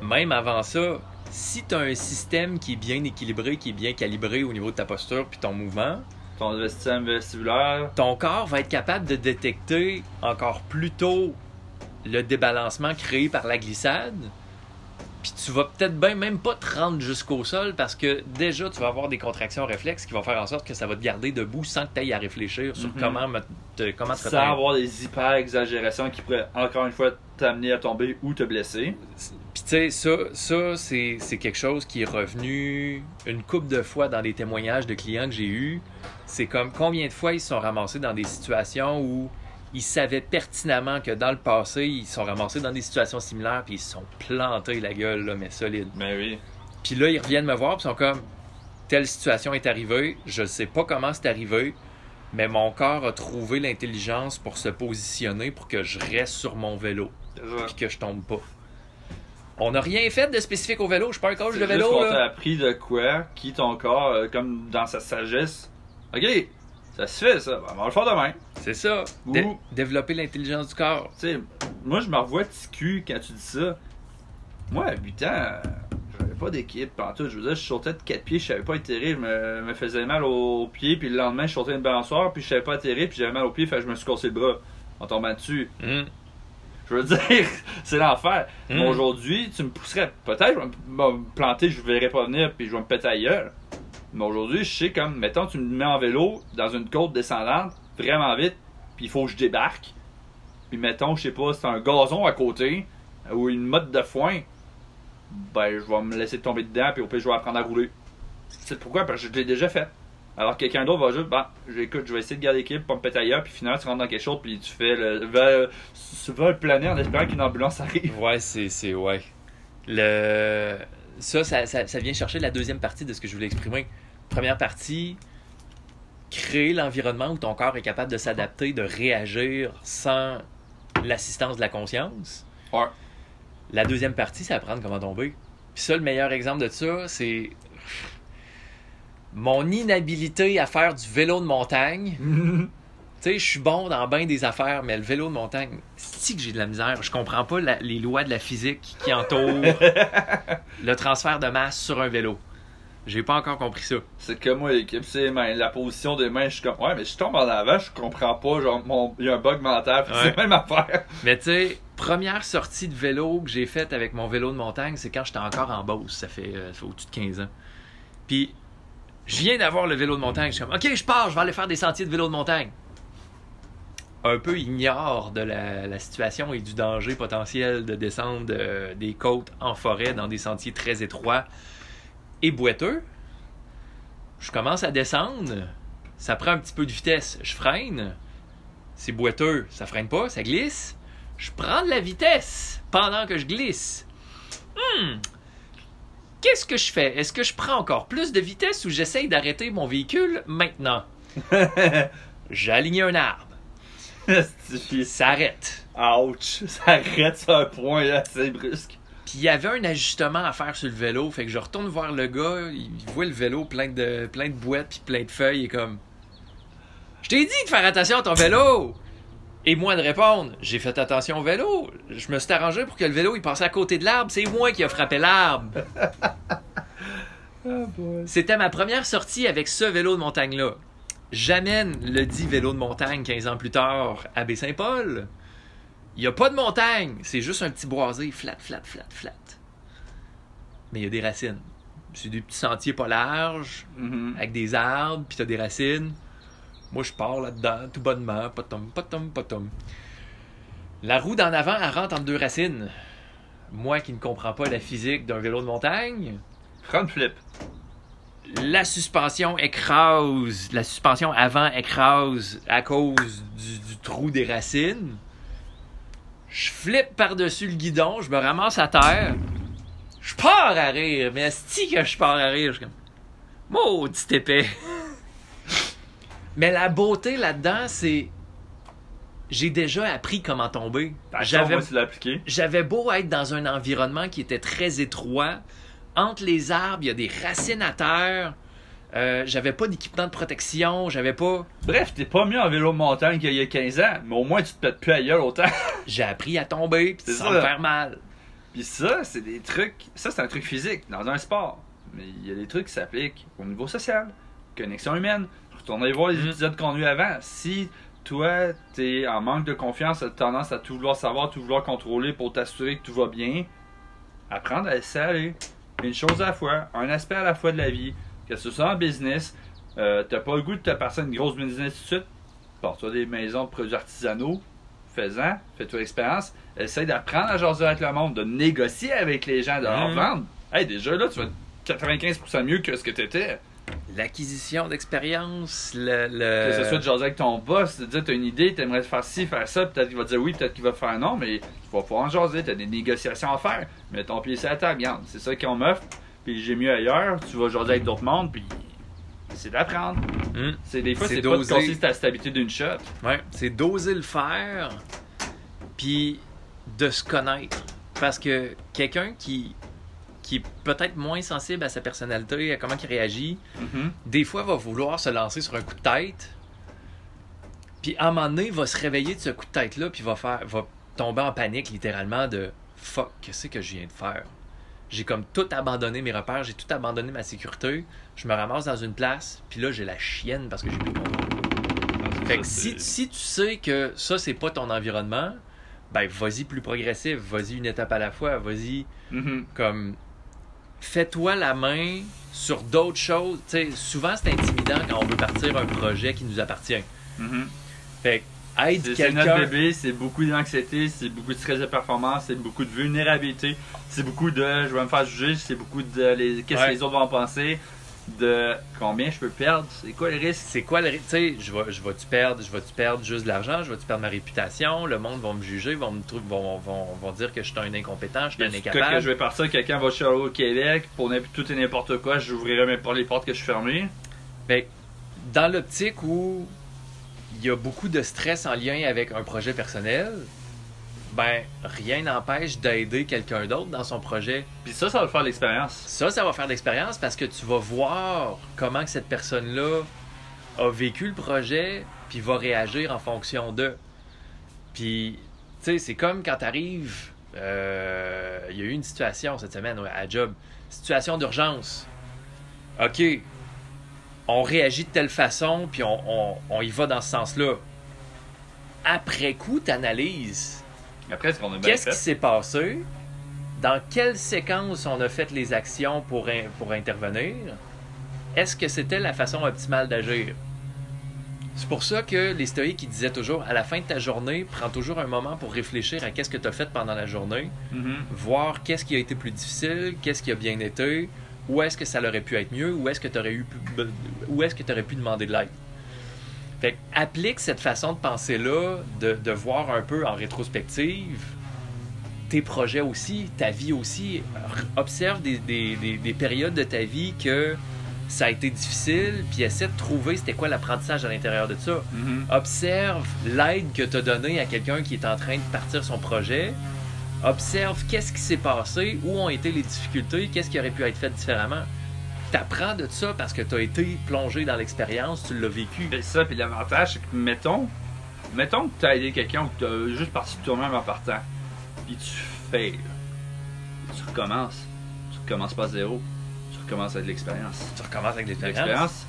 même avant ça, si tu as un système qui est bien équilibré, qui est bien calibré au niveau de ta posture puis ton mouvement, Ton système vestibulaire, ton corps va être capable de détecter encore plus tôt le débalancement créé par la glissade. Puis tu vas peut-être bien même pas te rendre jusqu'au sol parce que déjà tu vas avoir des contractions réflexes qui vont faire en sorte que ça va te garder debout sans que tu ailles à réfléchir sur Mhm. comment, me- te, comment te sans retenir. avoir des hyper-exagérations qui pourraient encore une fois t'amener à tomber ou te blesser. Puis tu sais, ça, ça c'est, c'est quelque chose qui est revenu une couple de fois dans des témoignages de clients que j'ai eus. C'est comme combien de fois ils se sont ramassés dans des situations où ils savaient pertinemment que dans le passé, ils sont ramassés dans des situations similaires puis ils se sont plantés la gueule, là, mais solide. Mais oui. Puis là, ils reviennent me voir puis ils sont comme telle situation est arrivée, je sais pas comment c'est arrivé, mais mon corps a trouvé l'intelligence pour se positionner pour que je reste sur mon vélo puis que je tombe pas. On n'a rien fait de spécifique au vélo. Je suis pas un coach de juste vélo. qu'on là. t'a appris de quoi, qui ton corps, euh, comme dans sa sagesse. Ok, ça se fait ça, on va le faire demain. C'est ça. Dé- développer l'intelligence du corps. Tu sais, moi je me revois petit cul quand tu dis ça. Moi à 8 ans, j'avais pas d'équipe en tout. Je veux dire, je sautais de 4 pieds, je savais pas atterrir, je me, me faisais mal aux pieds, puis le lendemain je sautais une balançoire, puis je savais pas atterrir, puis j'avais mal aux pieds, fait que je me suis cassé le bras en tombant dessus. Hum. Je veux dire, c'est l'enfer. Mm. Mais aujourd'hui, tu me pousserais. Peut-être, je vais me planter, je ne verrai pas venir, puis je vais me péter gueule. Mais aujourd'hui, je sais comme, mettons, tu me mets en vélo dans une côte descendante, vraiment vite, puis il faut que je débarque. Puis mettons, je sais pas, c'est un gazon à côté, ou une motte de foin. Ben, je vais me laisser tomber dedans, puis au pire, je vais apprendre à rouler. C'est pourquoi? Parce que je l'ai déjà fait. Alors quelqu'un d'autre va juste, bah, écoute, je vais essayer de garder l'équipe, péter ailleurs, puis finalement tu rentres dans quelque chose, puis tu fais le tu vas planer en espérant qu'une ambulance arrive. Ouais, c'est, c'est, ouais. Le... Ça, ça, ça vient chercher la deuxième partie de ce que je voulais exprimer. Première partie, créer l'environnement où ton corps est capable de s'adapter, de réagir sans l'assistance de la conscience. Ouais. La deuxième partie, c'est apprendre comment tomber. Puis ça, le meilleur exemple de ça, c'est mon inhabilité à faire du vélo de montagne. Tu sais, je suis bon dans bien des affaires, mais le vélo de montagne, c'est que j'ai de la misère. Je comprends pas la- les lois de la physique qui entourent le transfert de masse sur un vélo. J'ai pas encore compris ça. C'est que moi, l'équipe, c'est. La position des mains, je suis comme, ouais, mais je tombe en avant, je comprends pas. Genre, mon... il y a un bug mental, Ouais. c'est la même affaire. Mais tu sais, première sortie de vélo que j'ai faite avec mon vélo de montagne, c'est quand j'étais encore en Beauce. Ça fait, euh, fait au-dessus de 15 ans. Puis, je viens d'avoir le vélo de montagne. Je suis comme, OK, je pars, je vais aller faire des sentiers de vélo de montagne. Un peu ignore de la, la situation et du danger potentiel de descendre euh, des côtes en forêt dans des sentiers très étroits et boiteux. Je commence à descendre. Ça prend un petit peu de vitesse. Je freine. C'est boiteux. Ça freine pas, ça glisse. Je prends de la vitesse pendant que je glisse. Hmm. Qu'est-ce que je fais? Est-ce que je prends encore plus de vitesse ou j'essaye d'arrêter mon véhicule maintenant? J'ai aligné un arbre. Ça arrête. Ouch! Ça arrête sur un point là, assez brusque. Puis il y avait un ajustement à faire sur le vélo. Fait que je retourne voir le gars. Il voit le vélo plein de, plein de boîtes puis plein de feuilles. Et comme. Je t'ai dit de faire attention à ton vélo! Et moi de répondre, j'ai fait attention au vélo. Je me suis arrangé pour que le vélo il passait à côté de l'arbre. C'est moi qui ai frappé l'arbre. Oh boy. C'était ma première sortie avec ce vélo de montagne-là. J'amène le dit vélo de montagne 15 ans plus tard à Baie-Saint-Paul. Il n'y a pas de montagne, c'est juste un petit boisé flat, flat, flat, flat. Mais il y a des racines. C'est des petits sentiers pas larges, Mhm. avec des arbres, puis t'as des racines. Moi, je pars là-dedans, tout bonnement, potom, potom, potom. La roue d'en avant, elle rentre entre deux racines. Moi qui ne comprends pas la physique d'un vélo de montagne, Front flip. la suspension écrase, la suspension avant écrase à cause du, du trou des racines. Je flippe par-dessus le guidon, je me ramasse à terre. Je pars à rire, mais est que je pars à rire? Je suis comme, maudit épais. mais la beauté là-dedans, c'est. J'ai déjà appris comment tomber. J'avais. J'avais beau être dans un environnement qui était très étroit, entre les arbres, il y a des racines à terre. Euh, j'avais pas d'équipement de protection, j'avais pas. Bref, t'es pas mieux en vélo de montagne qu'il y a 15 ans, mais au moins tu te pètes plus gueule autant. J'ai appris à tomber C'est sans ça. me faire mal. Puis ça, c'est des trucs. Ça, c'est un truc physique dans un sport. Mais il y a des trucs qui s'appliquent au niveau social, connexion humaine. Retournez voir les Mm. épisodes qu'on a eu avant. Si toi, t'es en manque de confiance, t'as tendance à tout vouloir savoir, tout vouloir contrôler pour t'assurer que tout va bien, apprendre à laisser aller. Une chose à la fois, un aspect à la fois de la vie. Que ce soit en business, euh, t'as pas le goût de te passer une grosse business tout de suite. Porte-toi des maisons de produits artisanaux, fais-en, fais-toi l'expérience, essaye d'apprendre à jaser avec le monde, de négocier avec les gens, de leur Mhm. vendre. Hey, déjà là, tu vas être 95% mieux que ce que t'étais. L'acquisition d'expérience, le. le- Que ce soit de jaser avec ton boss, de dire t'as une idée, t'aimerais faire ci, faire ça, peut-être qu'il va dire oui, peut-être qu'il va faire non, mais tu vas pouvoir en jaser, t'as des négociations à faire. Mets ton pied sur la table, regarde, c'est ça qu'on m'offre, puis j'ai mieux ailleurs, tu vas jaser avec d'autres mondes, puis c'est d'apprendre. Hmm. C'est des fois, C'est pas de d'oser. casser ta stabilité d'une shot. Ouais, c'est d'oser le faire, puis de se connaître. Parce que quelqu'un qui, qui est peut-être moins sensible à sa personnalité, à comment il réagit, Mhm. des fois va vouloir se lancer sur un coup de tête. Puis à un moment donné, il va se réveiller de ce coup de tête-là, puis va faire va tomber en panique littéralement de fuck, qu'est-ce que je viens de faire? J'ai comme tout abandonné mes repères, j'ai tout abandonné ma sécurité. Je me ramasse dans une place, puis là j'ai la chienne parce que j'ai plus le contrôle. Fait que si, si tu sais que ça c'est pas ton environnement, ben vas-y plus progressif, vas-y une étape à la fois, vas-y Mhm. comme fais-toi la main sur d'autres choses. Tu sais, souvent c'est intimidant quand on veut partir un projet qui nous appartient. Mhm. Fait que aide C'est c'est notre quelqu'un. bébé, c'est beaucoup d'anxiété, c'est beaucoup de stress de performance, c'est beaucoup de vulnérabilité, c'est beaucoup de je vais me faire juger, c'est beaucoup de les- qu'est-ce Ouais. que les autres vont en penser, de combien je peux perdre, c'est quoi le risque? C'est quoi le ri- Tu sais, je vais, je vais-tu perdre, je vais-tu perdre juste de l'argent, je vais-tu perdre ma réputation, le monde va me juger, vont me vont, vont, vont dire que je suis un incompétent, je suis un Cas que incapable. je vais partir, quelqu'un va chez au Québec, pour n'importe- tout et n'importe quoi, j'ouvrirai même pas les portes que je suis fermé. Fait que dans l'optique où il y a beaucoup de stress en lien avec un projet personnel, ben rien n'empêche d'aider quelqu'un d'autre dans son projet. Puis ça, ça va faire l'expérience. Ça, ça va faire de l'expérience parce que tu vas voir comment que cette personne-là a vécu le projet, puis va réagir en fonction d'eux. Puis, tu sais, c'est comme quand t'arrives, euh, il y a eu une situation cette semaine à job, situation d'urgence. OK, on réagit de telle façon, puis on, on- on y va dans ce sens-là. Après coup, tu analyses Après, ce qu'on a qu'est-ce qui s'est passé, dans quelle séquence on a fait les actions pour, in- pour intervenir, est-ce que c'était la façon optimale d'agir? C'est pour ça que les stoïques ils disaient toujours, à la fin de ta journée, prends toujours un moment pour réfléchir à qu'est-ce que tu as fait pendant la journée, Mhm. voir qu'est-ce qui a été plus difficile, qu'est-ce qui a bien été, où est-ce que ça aurait pu être mieux, où est-ce que tu aurais eu pu- où est-ce que tu aurais pu demander de l'aide? Fait que applique cette façon de penser-là, de, de voir un peu en rétrospective tes projets aussi, ta vie aussi. Observe des, des- des- des périodes de ta vie que ça a été difficile, puis essaie de trouver c'était quoi l'apprentissage à l'intérieur de ça Mhm. observe l'aide que tu as donnée à quelqu'un qui est en train de partir son projet. Observe qu'est-ce qui s'est passé, où ont été les difficultés, qu'est-ce qui aurait pu être fait différemment. T'apprends de ça parce que tu as été plongé dans l'expérience, tu l'as vécu. C'est ça, puis l'avantage, c'est que, mettons, mettons que tu as aidé quelqu'un ou que tu as juste parti de toi-même en partant, puis tu fails. Tu recommences. Tu recommences pas à zéro. Tu recommences avec l'expérience. Tu recommences avec l'expérience. L'expérience,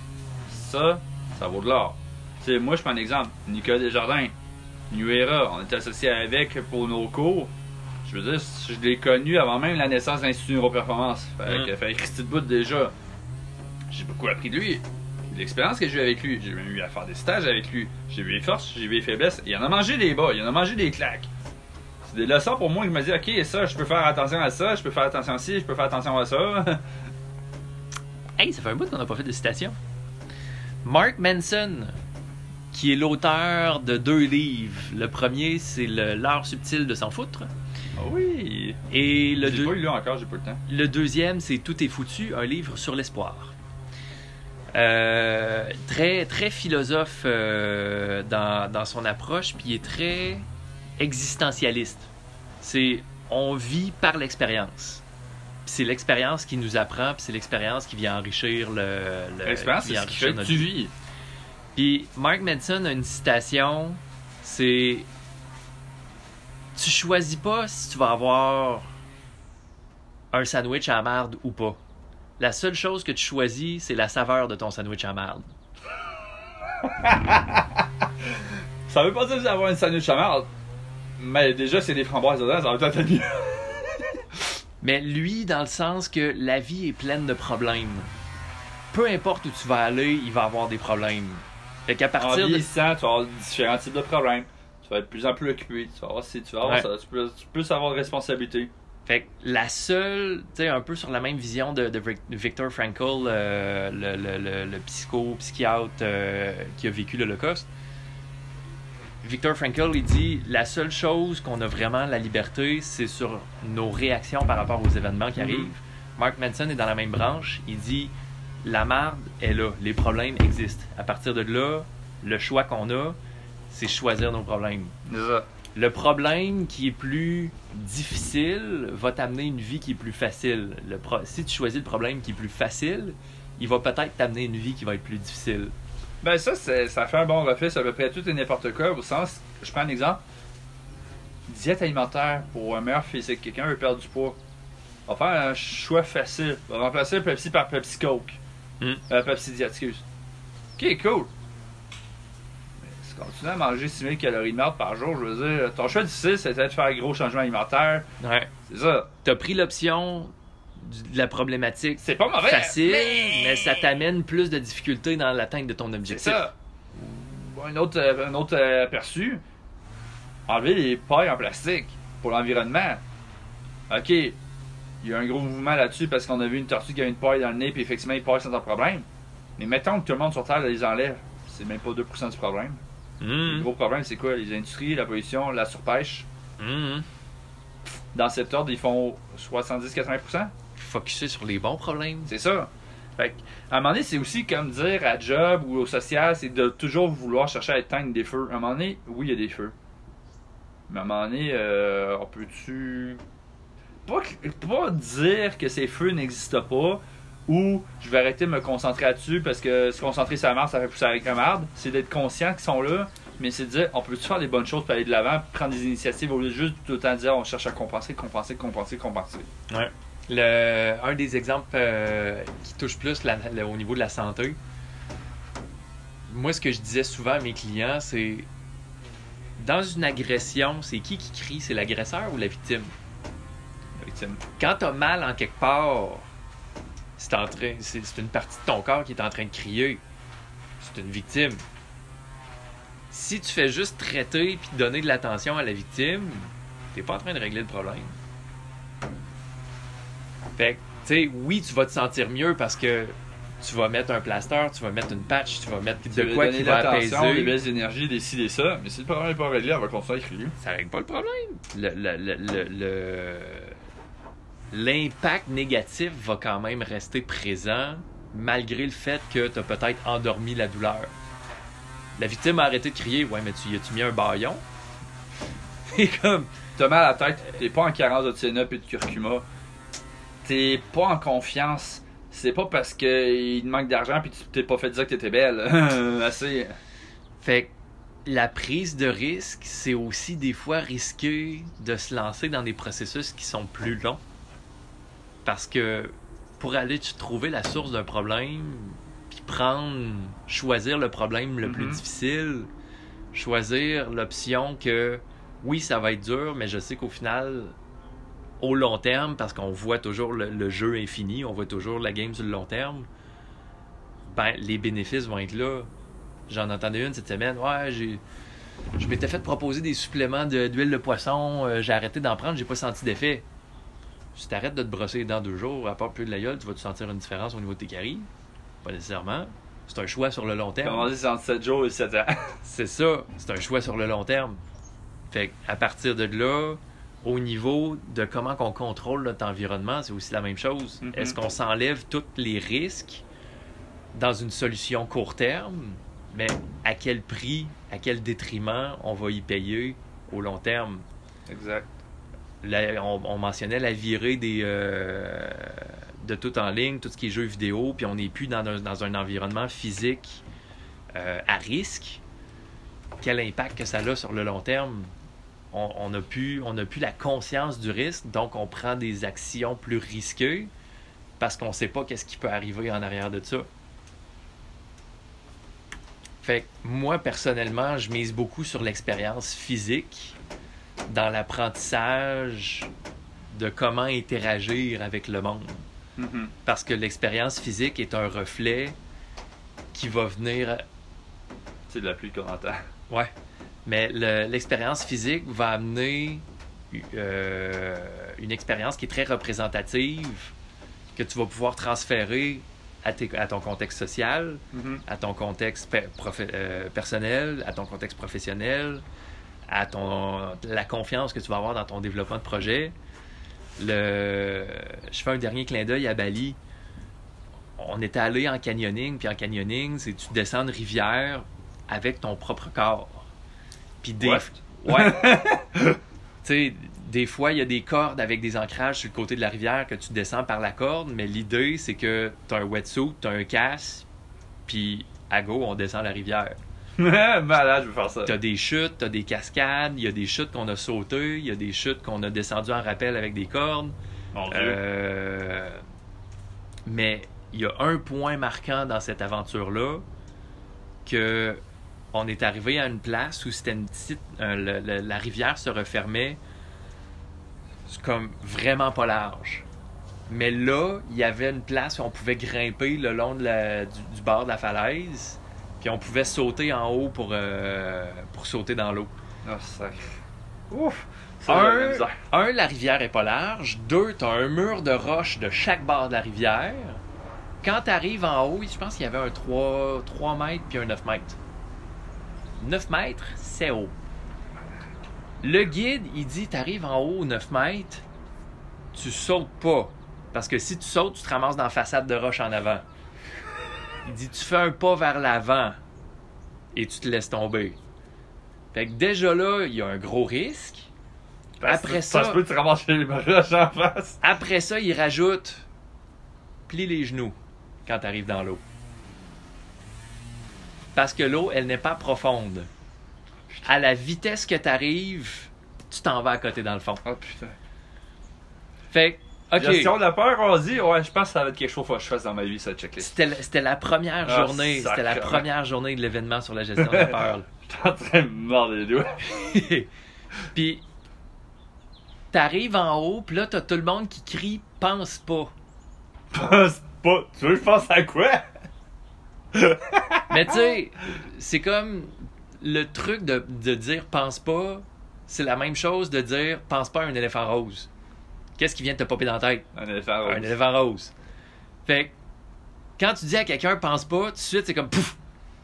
ça, ça vaut de l'or. Tu sais, moi, je prends un exemple. Nicolas Desjardins, New Era, on était associés avec pour nos cours. Je veux dire, je l'ai connu avant même la naissance de l'Institut Neuroperformance. Fait Mm. que, fait Christy de bout déjà. J'ai beaucoup appris de lui. L'expérience que j'ai eue avec lui, j'ai même eu à faire des stages avec lui. J'ai vu les forces, j'ai vu les faiblesses. Il en a mangé des bas, il en a mangé des claques. C'est des leçons pour moi. Il m'a dit, ok, ça, je peux faire attention à ça, je peux faire attention à ci, je peux faire attention à ça. Hey, ça fait un bout qu'on n'a pas fait de citation. Mark Manson, qui est l'auteur de deux livres. Le premier, c'est L'art subtil de s'en foutre. Ah oui. Et le, J'ai deux- pas eu là encore, j'ai pas le temps. Le deuxième, c'est Tout est foutu, un livre sur l'espoir. Euh, très, très philosophe euh, dans, dans son approche, puis il est très existentialiste. C'est on vit par l'expérience. C'est l'expérience qui nous apprend, puis c'est l'expérience qui vient enrichir le. le- L'expérience, c'est ce qui fait que tu vis. Puis Mark Manson a une citation, c'est tu choisis pas si tu vas avoir un sandwich à la marde ou pas. La seule chose que tu choisis, c'est la saveur de ton sandwich à la marde. Ça veut pas dire que vous avoir une sandwich à marde. Mais déjà, c'est des framboises dedans, ça va être mieux. Mais lui, dans le sens que la vie est pleine de problèmes. Peu importe où tu vas aller, il va avoir des problèmes. Fait qu'à En partir de... vieillissant, tu vas avoir différents types de problèmes. Tu vas être de plus en plus occupé. Tu vas avoir, si tu vas avoir Ouais. tu peux, tu peux avoir de responsabilité. Fait que la seule, tu sais, un peu sur la même vision de, de Vic- Victor Frankl, euh, le, le, le, le psycho-psychiatre euh, qui a vécu l'Holocauste. Victor Frankl, il dit la seule chose qu'on a vraiment la liberté, c'est sur nos réactions par rapport aux événements qui Mhm. arrivent. Mark Manson est dans la même branche. Il dit la marde est là, les problèmes existent. À partir de là, le choix qu'on a, c'est choisir nos problèmes. Ça. Le problème qui est plus difficile va t'amener une vie qui est plus facile. Le pro- Si tu choisis le problème qui est plus facile, il va peut-être t'amener une vie qui va être plus difficile. Ben ça, c'est- ça fait un bon reflet sur à peu près tout et n'importe quoi. Au sens, je prends un exemple. Diète alimentaire pour un meilleur physique. Quelqu'un veut perdre du poids. On va faire un choix facile. On va remplacer le Pepsi par Pepsi Coke. Mm. Euh, Pepsi Diet, excuse. Ok, cool. Tu continues à manger 6000 calories de merde par jour, je veux dire, ton choix difficile, c'était de faire un gros changement alimentaire. Ouais. C'est ça. T'as pris l'option de la problématique C'est pas mauvais. facile, mais- mais... ça t'amène plus de difficultés dans l'atteinte de ton C'est objectif. ça. Ou Un autre, euh, un autre euh, aperçu. Enlever les pailles en plastique pour l'environnement. Ok, il y a un gros mouvement là-dessus parce qu'on a vu une tortue qui a une paille dans le nez, puis effectivement, les pailles, c'est un problème. Mais mettons que tout le monde sur Terre les enlève. C'est même pas 2% du problème. Le Mhm. gros problème, c'est quoi? Les industries, la pollution, la surpêche. Mhm. Dans cet ordre, ils font 70-80%. Focuser sur les bons problèmes. C'est ça. Fait que, à un moment donné, c'est aussi comme dire à job ou au social, c'est de toujours vouloir chercher à éteindre des feux. À un moment donné, oui, il y a des feux. Mais à un moment donné, euh, on peut-tu. Pas dire que ces feux n'existent pas ou je vais arrêter de me concentrer là-dessus parce que se concentrer sur la marde, ça fait pousser avec la marde. C'est d'être conscient qu'ils sont là, mais c'est de dire on peut-tu faire des bonnes choses pour aller de l'avant, prendre des initiatives au lieu de juste tout le temps dire on cherche à compenser, compenser, compenser, compenser. Ouais. Le, un des exemples euh, qui touche plus la- la- au niveau de la santé, moi, ce que je disais souvent à mes clients, c'est dans une agression, c'est qui qui crie? C'est l'agresseur ou la victime? La victime. Quand t'as mal en quelque part, c'est en train- c'est c'est une partie de ton corps qui est en train de crier. C'est une victime. Si tu fais juste traiter puis donner de l'attention à la victime, t'es pas en train de régler le problème. Fait que, tu sais, oui, tu vas te sentir mieux parce que tu vas mettre un plaster, tu vas mettre une patch, tu vas mettre Tu de quoi qui va apaiser. des belles énergies, décider ça. Mais si le problème n'est pas réglé, on va continuer à crier. ça règle pas le problème. Le- le- le- le- le- L'impact négatif va quand même rester présent malgré le fait que tu as peut-être endormi la douleur. La victime a arrêté de crier, ouais, mais tu y as-tu mis un baillon? Et comme, T'as mal à la tête, t'es pas en carence de Tienop et de curcuma. T'es pas en confiance. C'est pas parce qu'il te manque d'argent puis tu t'es pas fait dire que t'étais belle. Assez. fait que la prise de risque, c'est aussi des fois risquer de se lancer dans des processus qui sont plus longs. Parce que pour aller trouver la source d'un problème, puis prendre, choisir le problème le plus Mhm. difficile, choisir l'option que oui, ça va être dur, mais je sais qu'au final, au long terme, parce qu'on voit toujours le, le jeu infini, on voit toujours la game sur le long terme, ben les bénéfices vont être là. J'en entendais une cette semaine. Ouais, j'ai. Je m'étais fait proposer des suppléments de- d'huile de, poisson. euh, j'ai arrêté d'en prendre, j'ai pas senti d'effet. Si t'arrêtes de te brosser les dents deux jours, à part plus de la gueule, tu vas-te sentir une différence au niveau de tes caries? Pas nécessairement. C'est un choix sur le long terme. Comment dire, c'est entre 7 jours et 7 ans. C'est ça, c'est un choix sur le long terme. Fait à partir de là, au niveau de comment on contrôle notre environnement, c'est aussi la même chose. Mhm. Est-ce qu'on s'enlève tous les risques dans une solution court terme, mais à quel prix, à quel détriment on va y payer au long terme? Exact. On, on mentionnait la virée euh, de tout en ligne, tout ce qui est jeux vidéo, puis on n'est plus dans un, environnement physique euh, à risque. Quel impact que ça a sur le long terme? On n'a plus, la conscience du risque, donc on prend des actions plus risquées parce qu'on ne sait pas qu'est-ce qui peut arriver en arrière de ça. Moi, personnellement, je mise beaucoup sur l'expérience physique dans l'apprentissage de comment interagir avec le monde. Mhm. Parce que l'expérience physique est un reflet qui va venir. C'est de la pluie qu'on entend. Ouais. Mais le- l'expérience physique va amener euh, une expérience qui est très représentative, que tu vas pouvoir transférer à, tes- à ton contexte social, Mhm. à ton contexte euh, personnel, à ton contexte professionnel, à ton, la confiance que tu vas avoir dans ton développement de projet. Le, je fais un dernier clin d'œil à Bali. On était allé en canyoning, puis en canyoning, c'est tu descends une rivière avec ton propre corps. Puis des, What? Ouais. tu sais, des fois, il y a des cordes avec des ancrages sur le côté de la rivière que tu descends par la corde, mais l'idée, c'est que tu as un wetsuit, tu as un casque, puis à go, on descend la rivière. Malade, je veux faire ça. Tu as des chutes, tu as des cascades, il y a des chutes qu'on a sautées, il y a des chutes qu'on a descendues en rappel avec des cordes. Mon Dieu. Euh, mais il y a un point marquant dans cette aventure-là que on est arrivé à une place où c'était une petite. euh, le- le- la rivière se refermait c'est comme vraiment pas large. Mais là, il y avait une place où on pouvait grimper le long de la- du, du bord de la falaise, puis on pouvait sauter en haut pour, euh, pour sauter dans l'eau. Oh, sacré. Ouf. Un, la rivière est pas large. Deux, t'as un mur de roche de chaque bord de la rivière. Quand t'arrives en haut, je pense qu'il y avait un 3, 3 mètres puis un 9 mètres. 9 mètres, c'est haut. Le guide, il dit t'arrives en haut, 9 mètres, tu sautes pas. Parce que si tu sautes, tu te ramasses dans la façade de roche en avant. Il dit tu fais un pas vers l'avant et tu te laisses tomber. Fait que déjà là, il y a un gros risque. Après ça- Ça se peut que tu ramasses les roches en face. Après ça, il rajoute plie les genoux quand tu arrives dans l'eau. Parce que l'eau, elle n'est pas profonde. À la vitesse que tu arrives, tu t'en vas à côté dans le fond. Oh putain. Fait que Ok. Gestion de la peur, on dit, ouais, je pense que ça va être quelque chose qu'il faut que je fasse dans ma vie, cette checklist. C'était la- c'était la première Ah, journée. C'était la première journée de l'événement sur la gestion de la peur. J'étais en train de me mordre les doigts. puis t'arrives en haut, puis là t'as tout le monde qui crie pense pas. Pense pas. Tu veux que je pense à quoi? Mais tu sais, c'est comme le truc de, de dire pense pas, c'est la même chose de dire pense pas à un éléphant rose. Qu'est-ce qui vient de te popper dans la tête? Un éléphant rose. Un éléphant rose. Fait que quand tu dis à quelqu'un pense pas, tout de suite c'est comme pouf,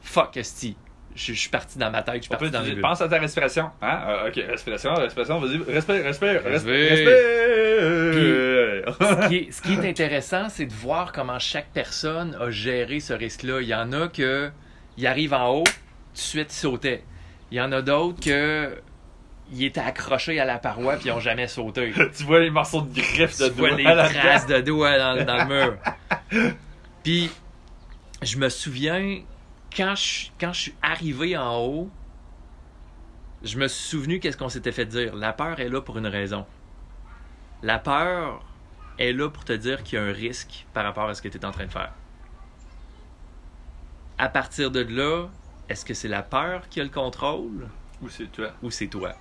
fuck esti. Je je suis parti dans ma tête, je suis parti dans les bulles. pense à ta respiration. Hein? Euh, ok, respiration, respiration, vas-y, respire, respire, respire, Respire. respire. ce, qui est, ce qui est intéressant, c'est de voir comment chaque personne a géré ce risque-là. Il y en a que ils arrivent en haut, tout de suite ils sautaient. Il y en a d'autres que ils étaient accrochés à la paroi puis ils n'ont jamais sauté. tu vois les morceaux de griffes de tu vois doigts les traces de doigts dans, le- dans le mur. Puis je me souviens quand je, quand je suis arrivé en haut, je me suis souvenu qu'est-ce qu'on s'était fait dire. La peur est là pour une raison. La peur est là pour te dire qu'il y a un risque par rapport à ce que tu es en train de faire. À partir de là, est-ce que c'est la peur qui a le contrôle? Ou c'est toi? ou c'est toi?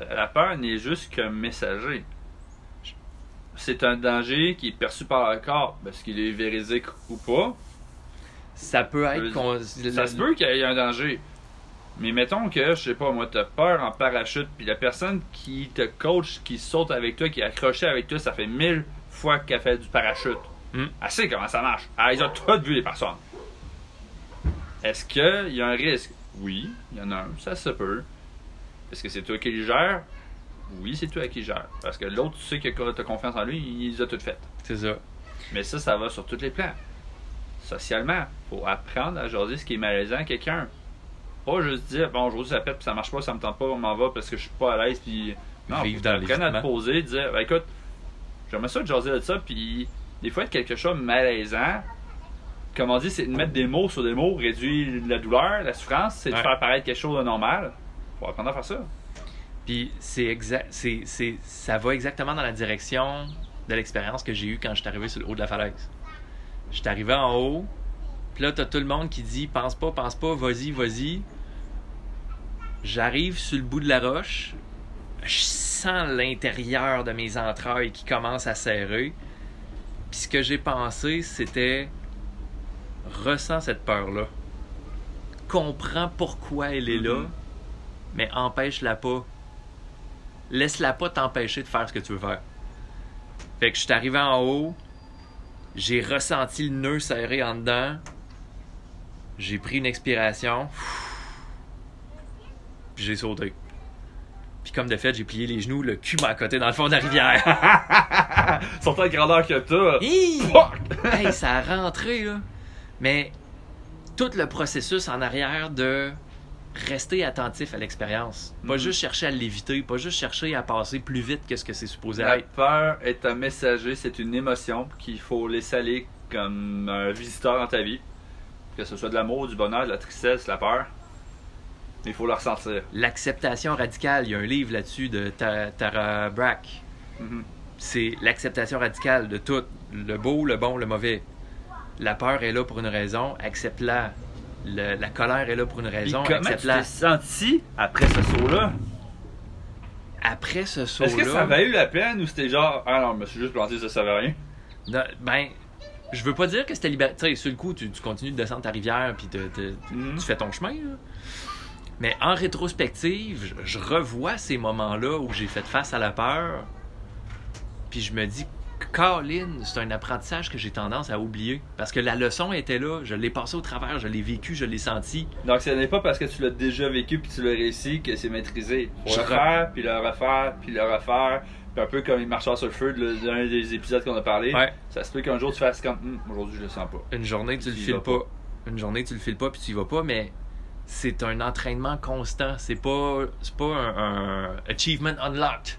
Euh, La peur n'est juste qu'un messager. C'est un danger qui est perçu par le corps, parce qu'il est véridique ou pas. Ça peut être... Qu'on- Ça se peut qu'il y ait un danger. Mais mettons que, je sais pas, moi, t'as peur en parachute, puis la personne qui te coach, qui saute avec toi, qui est accrochée avec toi, ça fait mille fois qu'elle fait du parachute. Hmm. Elle sait comment ça marche. Elle a toutes vu les personnes. Est-ce qu'il y a un risque? Oui, il y en a un, ça se peut. Est-ce que c'est toi qui le gères? Oui, c'est toi qui le gères. Parce que l'autre, tu sais que tu as confiance en lui, il les a toutes faites. C'est ça. Mais ça, ça va sur tous les plans. Socialement, faut apprendre à jaser ce qui est malaisant à quelqu'un. Pas juste dire, bon, aujourd'hui ça pète, puis ça marche pas, ça me tente pas, on m'en va parce que je suis pas à l'aise, puis. Non, Vivre faut dans apprendre à te poser, dire, ben écoute, j'aimerais ça de jaser de ça, puis des fois, être quelque chose de malaisant, comme on dit, c'est de mettre des mots sur des mots, réduire la douleur, la souffrance, c'est de faire paraître quelque chose de normal. Faut apprendre à faire ça. Puis c'est exact, c'est, c'est, ça va exactement dans la direction de l'expérience que j'ai eue quand je suis arrivé sur le haut de la falaise. Je suis arrivé en haut, puis là, t'as tout le monde qui dit pense pas, pense pas, vas-y, vas-y. J'arrive sur le bout de la roche, je sens l'intérieur de mes entrailles qui commence à serrer. Puis ce que j'ai pensé, c'était ressens cette peur-là. Comprends pourquoi elle est là, Mhm. Mais empêche-la pas. Laisse-la pas t'empêcher de faire ce que tu veux faire. Fait que je suis arrivé en haut, j'ai ressenti le nœud serré en dedans, j'ai pris une expiration, puis j'ai sauté. Puis comme de fait, j'ai plié les genoux, le cul m'a accoté dans le fond de la rivière. Surtout la grandeur que t'as. Hi! Fuck! hey, ça a rentré, là. Mais tout le processus en arrière de rester attentif à l'expérience. Pas Mhm. juste chercher à l'éviter, pas juste chercher à passer plus vite que ce que c'est supposé La être. peur est un messager, c'est une émotion qu'il faut laisser aller comme un visiteur dans ta vie. Que ce soit de l'amour, du bonheur, de la tristesse, de la peur. Il faut le ressentir. L'acceptation radicale, il y a un livre là-dessus de Ta- Tara Brach. Mhm. C'est l'acceptation radicale de tout, le beau, le bon, le mauvais. La peur est là pour une raison, accepte-la. Le- la colère est là pour une Puis raison, comment tu t'es senti après ce saut-là? Après ce Est-ce que saut-là, ça valait la peine ou c'était genre, ah non, je me suis juste planté, ça servait à rien? Ben, je veux pas dire que c'était sais, sur le coup, tu, tu continues de descendre ta rivière puis te- te- Mhm. tu fais ton chemin. là. Mais en rétrospective, je, je revois ces moments-là où j'ai fait face à la peur. Puis je me dis, Colin, c'est un apprentissage que j'ai tendance à oublier. Parce que la leçon était là, je l'ai passé au travers, je l'ai vécu, je l'ai senti. Donc ce n'est pas parce que tu l'as déjà vécu puis tu l'as réussi que c'est maîtrisé. Faut Je le re- refaire, puis le refaire, puis le refaire. Puis un peu comme les marcheurs sur le feu de d'un des épisodes qu'on a parlé. Ouais. Ça se peut qu'un jour tu fasses comme, Hum, aujourd'hui je le sens pas. Une journée, tu le Tu y files pas. Une journée, tu le files pas, puis tu y vas pas, mais c'est un entraînement constant. C'est pas, c'est pas un, un achievement unlocked.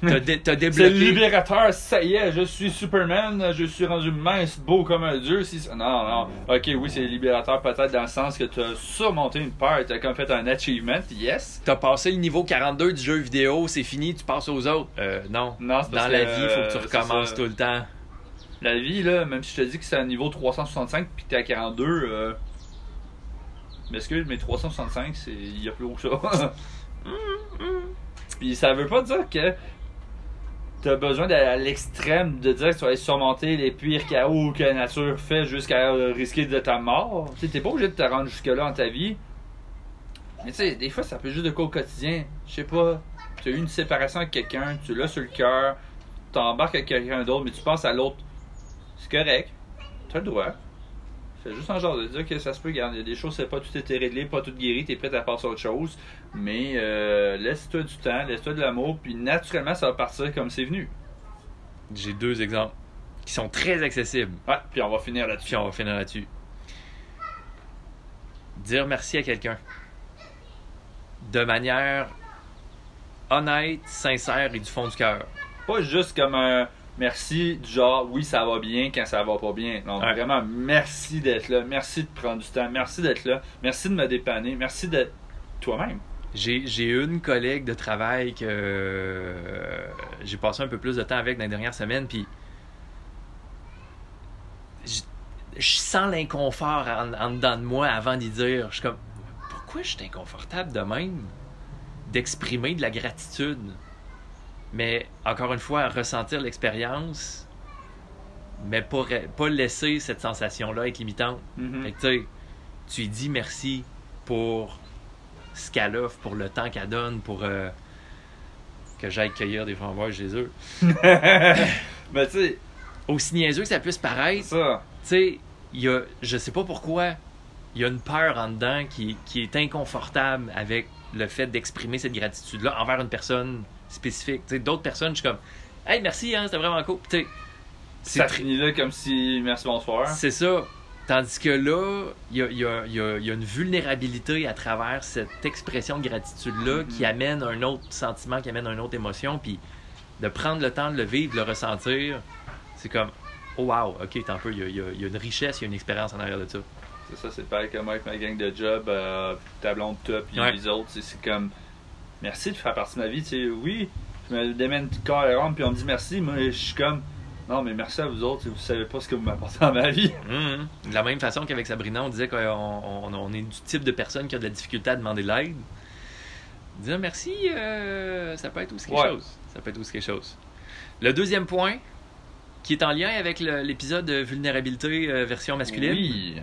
T'as dé- t'as C'est débloqué. libérateur, ça y est, je suis Superman, je suis rendu mince, beau comme un dieu. Si Non, non. Ok, oui, c'est libérateur peut-être dans le sens que tu as surmonté une peur, tu as comme fait un achievement, yes. T'as passé le niveau 42 du jeu vidéo, c'est fini, tu passes aux autres. Euh, non. Non, c'est parce Dans la que, vie, il faut que tu recommences tout le temps. La vie, là, même si je te dis que c'est à niveau 365 puis que t'es à 42, euh... m'excuse, mais 365, c'est... il y a plus haut que ça. puis ça veut pas dire que t'as besoin d'aller à l'extrême de dire que tu vas aller surmonter les pires chaos que la nature fait jusqu'à risquer de ta mort. Tu t'es pas obligé de te rendre jusque-là dans ta vie. Mais tu sais, des fois, ça peut juste de quoi au quotidien. Je sais pas, tu as eu une séparation avec quelqu'un, tu l'as sur le cœur, t'embarques avec quelqu'un d'autre, mais tu penses à l'autre. C'est correct. T'as le droit. C'est juste un genre de dire que ça se peut, regarde, il y a des choses, c'est pas tout été réglé, pas tout guéri, t'es prêt à passer à autre chose. Mais euh, laisse-toi du temps, laisse-toi de l'amour, puis naturellement, ça va partir comme c'est venu. J'ai deux exemples qui sont très accessibles. Ouais, puis on va finir là-dessus. Puis on va finir là-dessus. Dire merci à quelqu'un. De manière honnête, sincère et du fond du cœur. Pas juste comme un merci du genre oui ça va bien quand ça va pas bien. Ouais. vraiment merci d'être là, merci de prendre du temps, merci d'être là, merci de me dépanner, merci d'être toi-même. J'ai j'ai une collègue de travail que euh, j'ai passé un peu plus de temps avec dans les dernières semaines, puis je je sens l'inconfort en, en dedans de moi avant d'y dire. Je suis comme, pourquoi je suis inconfortable de même d'exprimer de la gratitude? Mais encore une fois, ressentir l'expérience, mais pas, pas laisser cette sensation-là être limitante. Mhm. Fait que, tu lui dis merci pour ce qu'elle offre, pour le temps qu'elle donne, pour euh, que j'aille cueillir des framboises chez eux. Mais tu sais, Aussi niaiseux que ça puisse paraître, tu sais, il y a, je sais pas pourquoi, il y a une peur en dedans qui, qui est inconfortable avec le fait d'exprimer cette gratitude-là envers une personne spécifique. D'autres personnes, je suis comme, hey, merci, hein, c'était vraiment cool. Tu sais, c'est Ça finit là comme si merci bonsoir. C'est ça. Tandis que là, il y a, y a- y a- y a une vulnérabilité à travers cette expression de gratitude-là Mhm. qui amène un autre sentiment, qui amène une autre émotion. Puis de prendre le temps de le vivre, de le ressentir, c'est comme, oh wow, ok, t'en peu, il y a, une richesse, il y a une expérience en arrière de ça. C'est ça, c'est pareil comme moi avec ma gang de job, euh, ta blonde top, puis Ouais. les autres. c'est- C'est comme, merci de faire partie de ma vie. Tu sais, oui, je me démène corps et âme, puis on me dit merci. Moi, je suis comme, non, mais merci à vous autres. Vous savez pas ce que vous m'apportez dans ma vie. Mhm. De la même façon qu'avec Sabrina, on disait qu'on on- on est du type de personne qui a de la difficulté à demander de l'aide. Dire merci, euh, ça peut être aussi quelque Ouais. chose. Ça peut être aussi quelque chose. Le deuxième point, qui est en lien avec l'épisode de vulnérabilité euh, version masculine, Oui.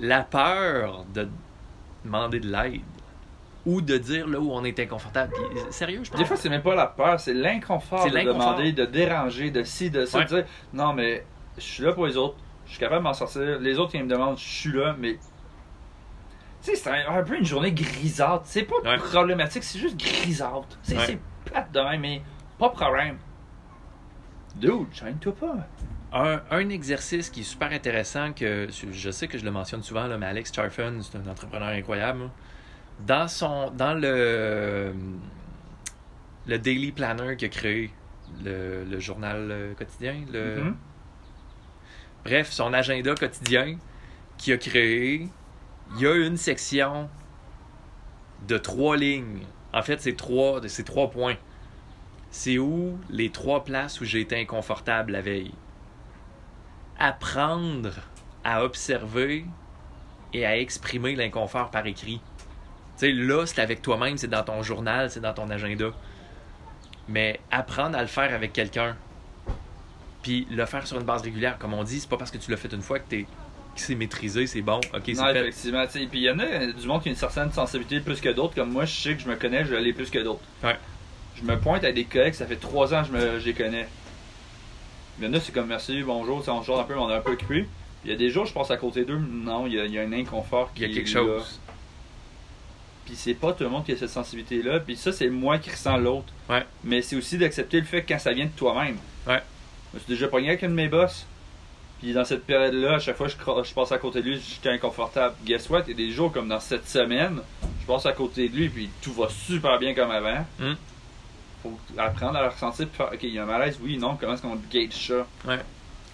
la peur de demander de l'aide ou de dire là où on est inconfortable. Puis, sérieux, je pense. Des fois, c'est même pas la peur, c'est l'inconfort de demander, de déranger, de ci, de ça, Ouais. de dire non, mais je suis là pour les autres, je suis capable de m'en sortir. Les autres, ils me demandent, je suis là, mais. Tu sais, c'est un, un peu une journée grisâtre. C'est pas Ouais. problématique, c'est juste grisâtre. C'est Ouais. plate de même, mais pas de problème. Dude, gêne-toi pas. Un, un exercice qui est super intéressant, que je sais que je le mentionne souvent, là, mais Alex Charfen, c'est un entrepreneur incroyable. là. Dans, son, dans le, le Daily Planner qu'il a créé, le, le journal euh, quotidien, le, Mhm. bref, son agenda quotidien qu'il a créé, il y a une section de trois lignes. En fait, c'est trois, c'est trois points. C'est où les trois places où j'ai été inconfortable la veille. Apprendre à observer et à exprimer l'inconfort par écrit. Tu sais, là, c'est avec toi-même, c'est dans ton journal, c'est dans ton agenda. Mais apprendre à le faire avec quelqu'un, puis le faire sur une base régulière, comme on dit, c'est pas parce que tu l'as fait une fois que t'es que c'est maîtrisé, c'est bon, ok, c'est fait. effectivement. tu Puis il y en a du monde qui a une certaine sensibilité plus que d'autres. Comme moi, je sais que je me connais, je l'ai plus que d'autres. Ouais. Je me pointe à des collègues, ça fait trois ans que je, me, je les connais. Il y en a, c'est comme merci, bonjour, on se un peu, on est un peu cru. Il y a des jours, je passe à côté d'eux, non, il y, a, il y a un inconfort qui Il y a quelque est là. Puis c'est pas tout le monde qui a cette sensibilité-là. Puis ça, c'est moi qui ressens l'autre. Ouais. Mais c'est aussi d'accepter le fait que quand ça vient de toi-même. Ouais. Je me suis déjà pogné avec un de mes boss. Puis dans cette période-là, à chaque fois que je, je passe à côté de lui, j'étais inconfortable. Guess what? Il y a des jours comme dans cette semaine, je passe à côté de lui, puis tout va super bien comme avant. Hmm. faut apprendre à le ressentir puis faire, ok, il y a un malaise, oui, non, comment est-ce qu'on gauge ça? Ouais.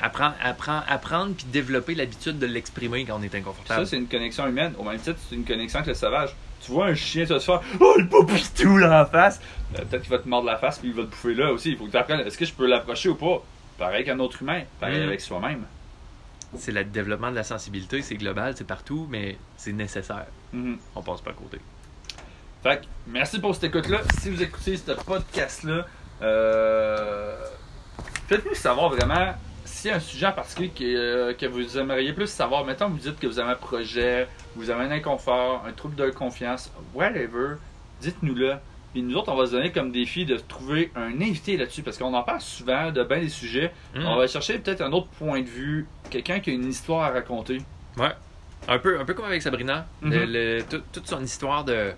Apprendre, apprendre, apprendre puis développer l'habitude de l'exprimer quand on est Ça, inconfortable. c'est une connexion humaine. Au même titre, c'est une connexion avec le sauvage. Tu vois un chien, tu vas te faire Oh, le poupitou là en face. Euh, Peut-être qu'il va te mordre la face puis il va te bouffer là aussi. Il faut que tu apprennes est-ce que je peux l'approcher ou pas? Pareil qu'un autre humain, pareil Mm. avec soi-même. C'est le développement de la sensibilité, c'est global, c'est partout, mais c'est nécessaire. Mhm. On passe pas à côté. Fait que, merci pour cette écoute-là. Si vous écoutez ce podcast-là, euh, faites-nous savoir vraiment s'il y a un sujet en particulier que, euh, que vous aimeriez plus savoir. Mettons, vous dites que vous avez un projet, vous avez un inconfort, un trouble de confiance, whatever, dites-nous-le. Puis nous autres, on va se donner comme défi de trouver un invité là-dessus parce qu'on en parle souvent de bien des sujets. Mm. On va chercher peut-être un autre point de vue, quelqu'un qui a une histoire à raconter. Ouais. Un peu, un peu comme avec Sabrina. Mhm. Le- le- tout- toute son histoire de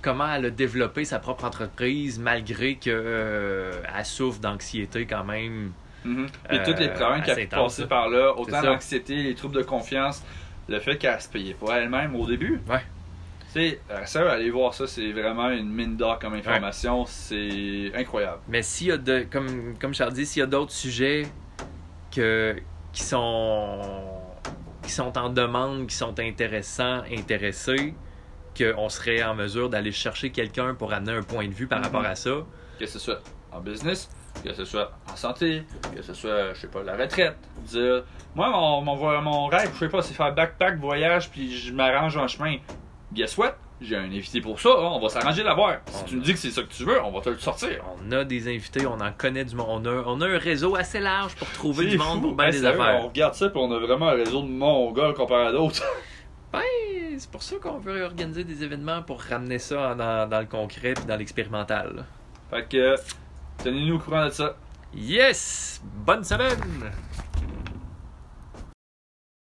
comment elle a développé sa propre entreprise malgré qu'elle souffre d'anxiété quand même. Mhm. Puis Euh, tous les problèmes intense, passer ça. par là, autant l'anxiété, les troubles de confiance, le fait qu'elle se payait pas elle-même au début. Ouais. Tu sais, euh, ça, allez voir ça, c'est vraiment une mine d'or comme information, c'est incroyable. Mais s'il y a de, comme, comme Charles dit, s'il y a d'autres sujets que, qui sont qui sont en demande, qui sont intéressants, intéressés, qu'on serait en mesure d'aller chercher quelqu'un pour amener un point de vue par Mhm. rapport à ça. Que ce soit en business, que ce soit en santé, que ce soit, je sais pas, la retraite. Dire, moi, mon, mon, rêve, je sais pas, c'est faire backpack, voyage, puis je m'arrange en chemin. Guess what? J'ai un invité pour ça, hein, on va s'arranger de l'avoir. Si On tu me dis que c'est ça que tu veux, on va te le sortir. On a des invités, on en connaît du monde. On a, on a un réseau assez large pour trouver C'est du monde fou. pour bien Hey, des sérieux, affaires. On regarde ça, puis on a vraiment un réseau de mongols comparé à d'autres. Ben, c'est pour ça qu'on veut organiser des événements pour ramener ça dans, dans le concret puis dans l'expérimental. là. fait que, tenez-nous au courant de ça. Yes! Bonne semaine!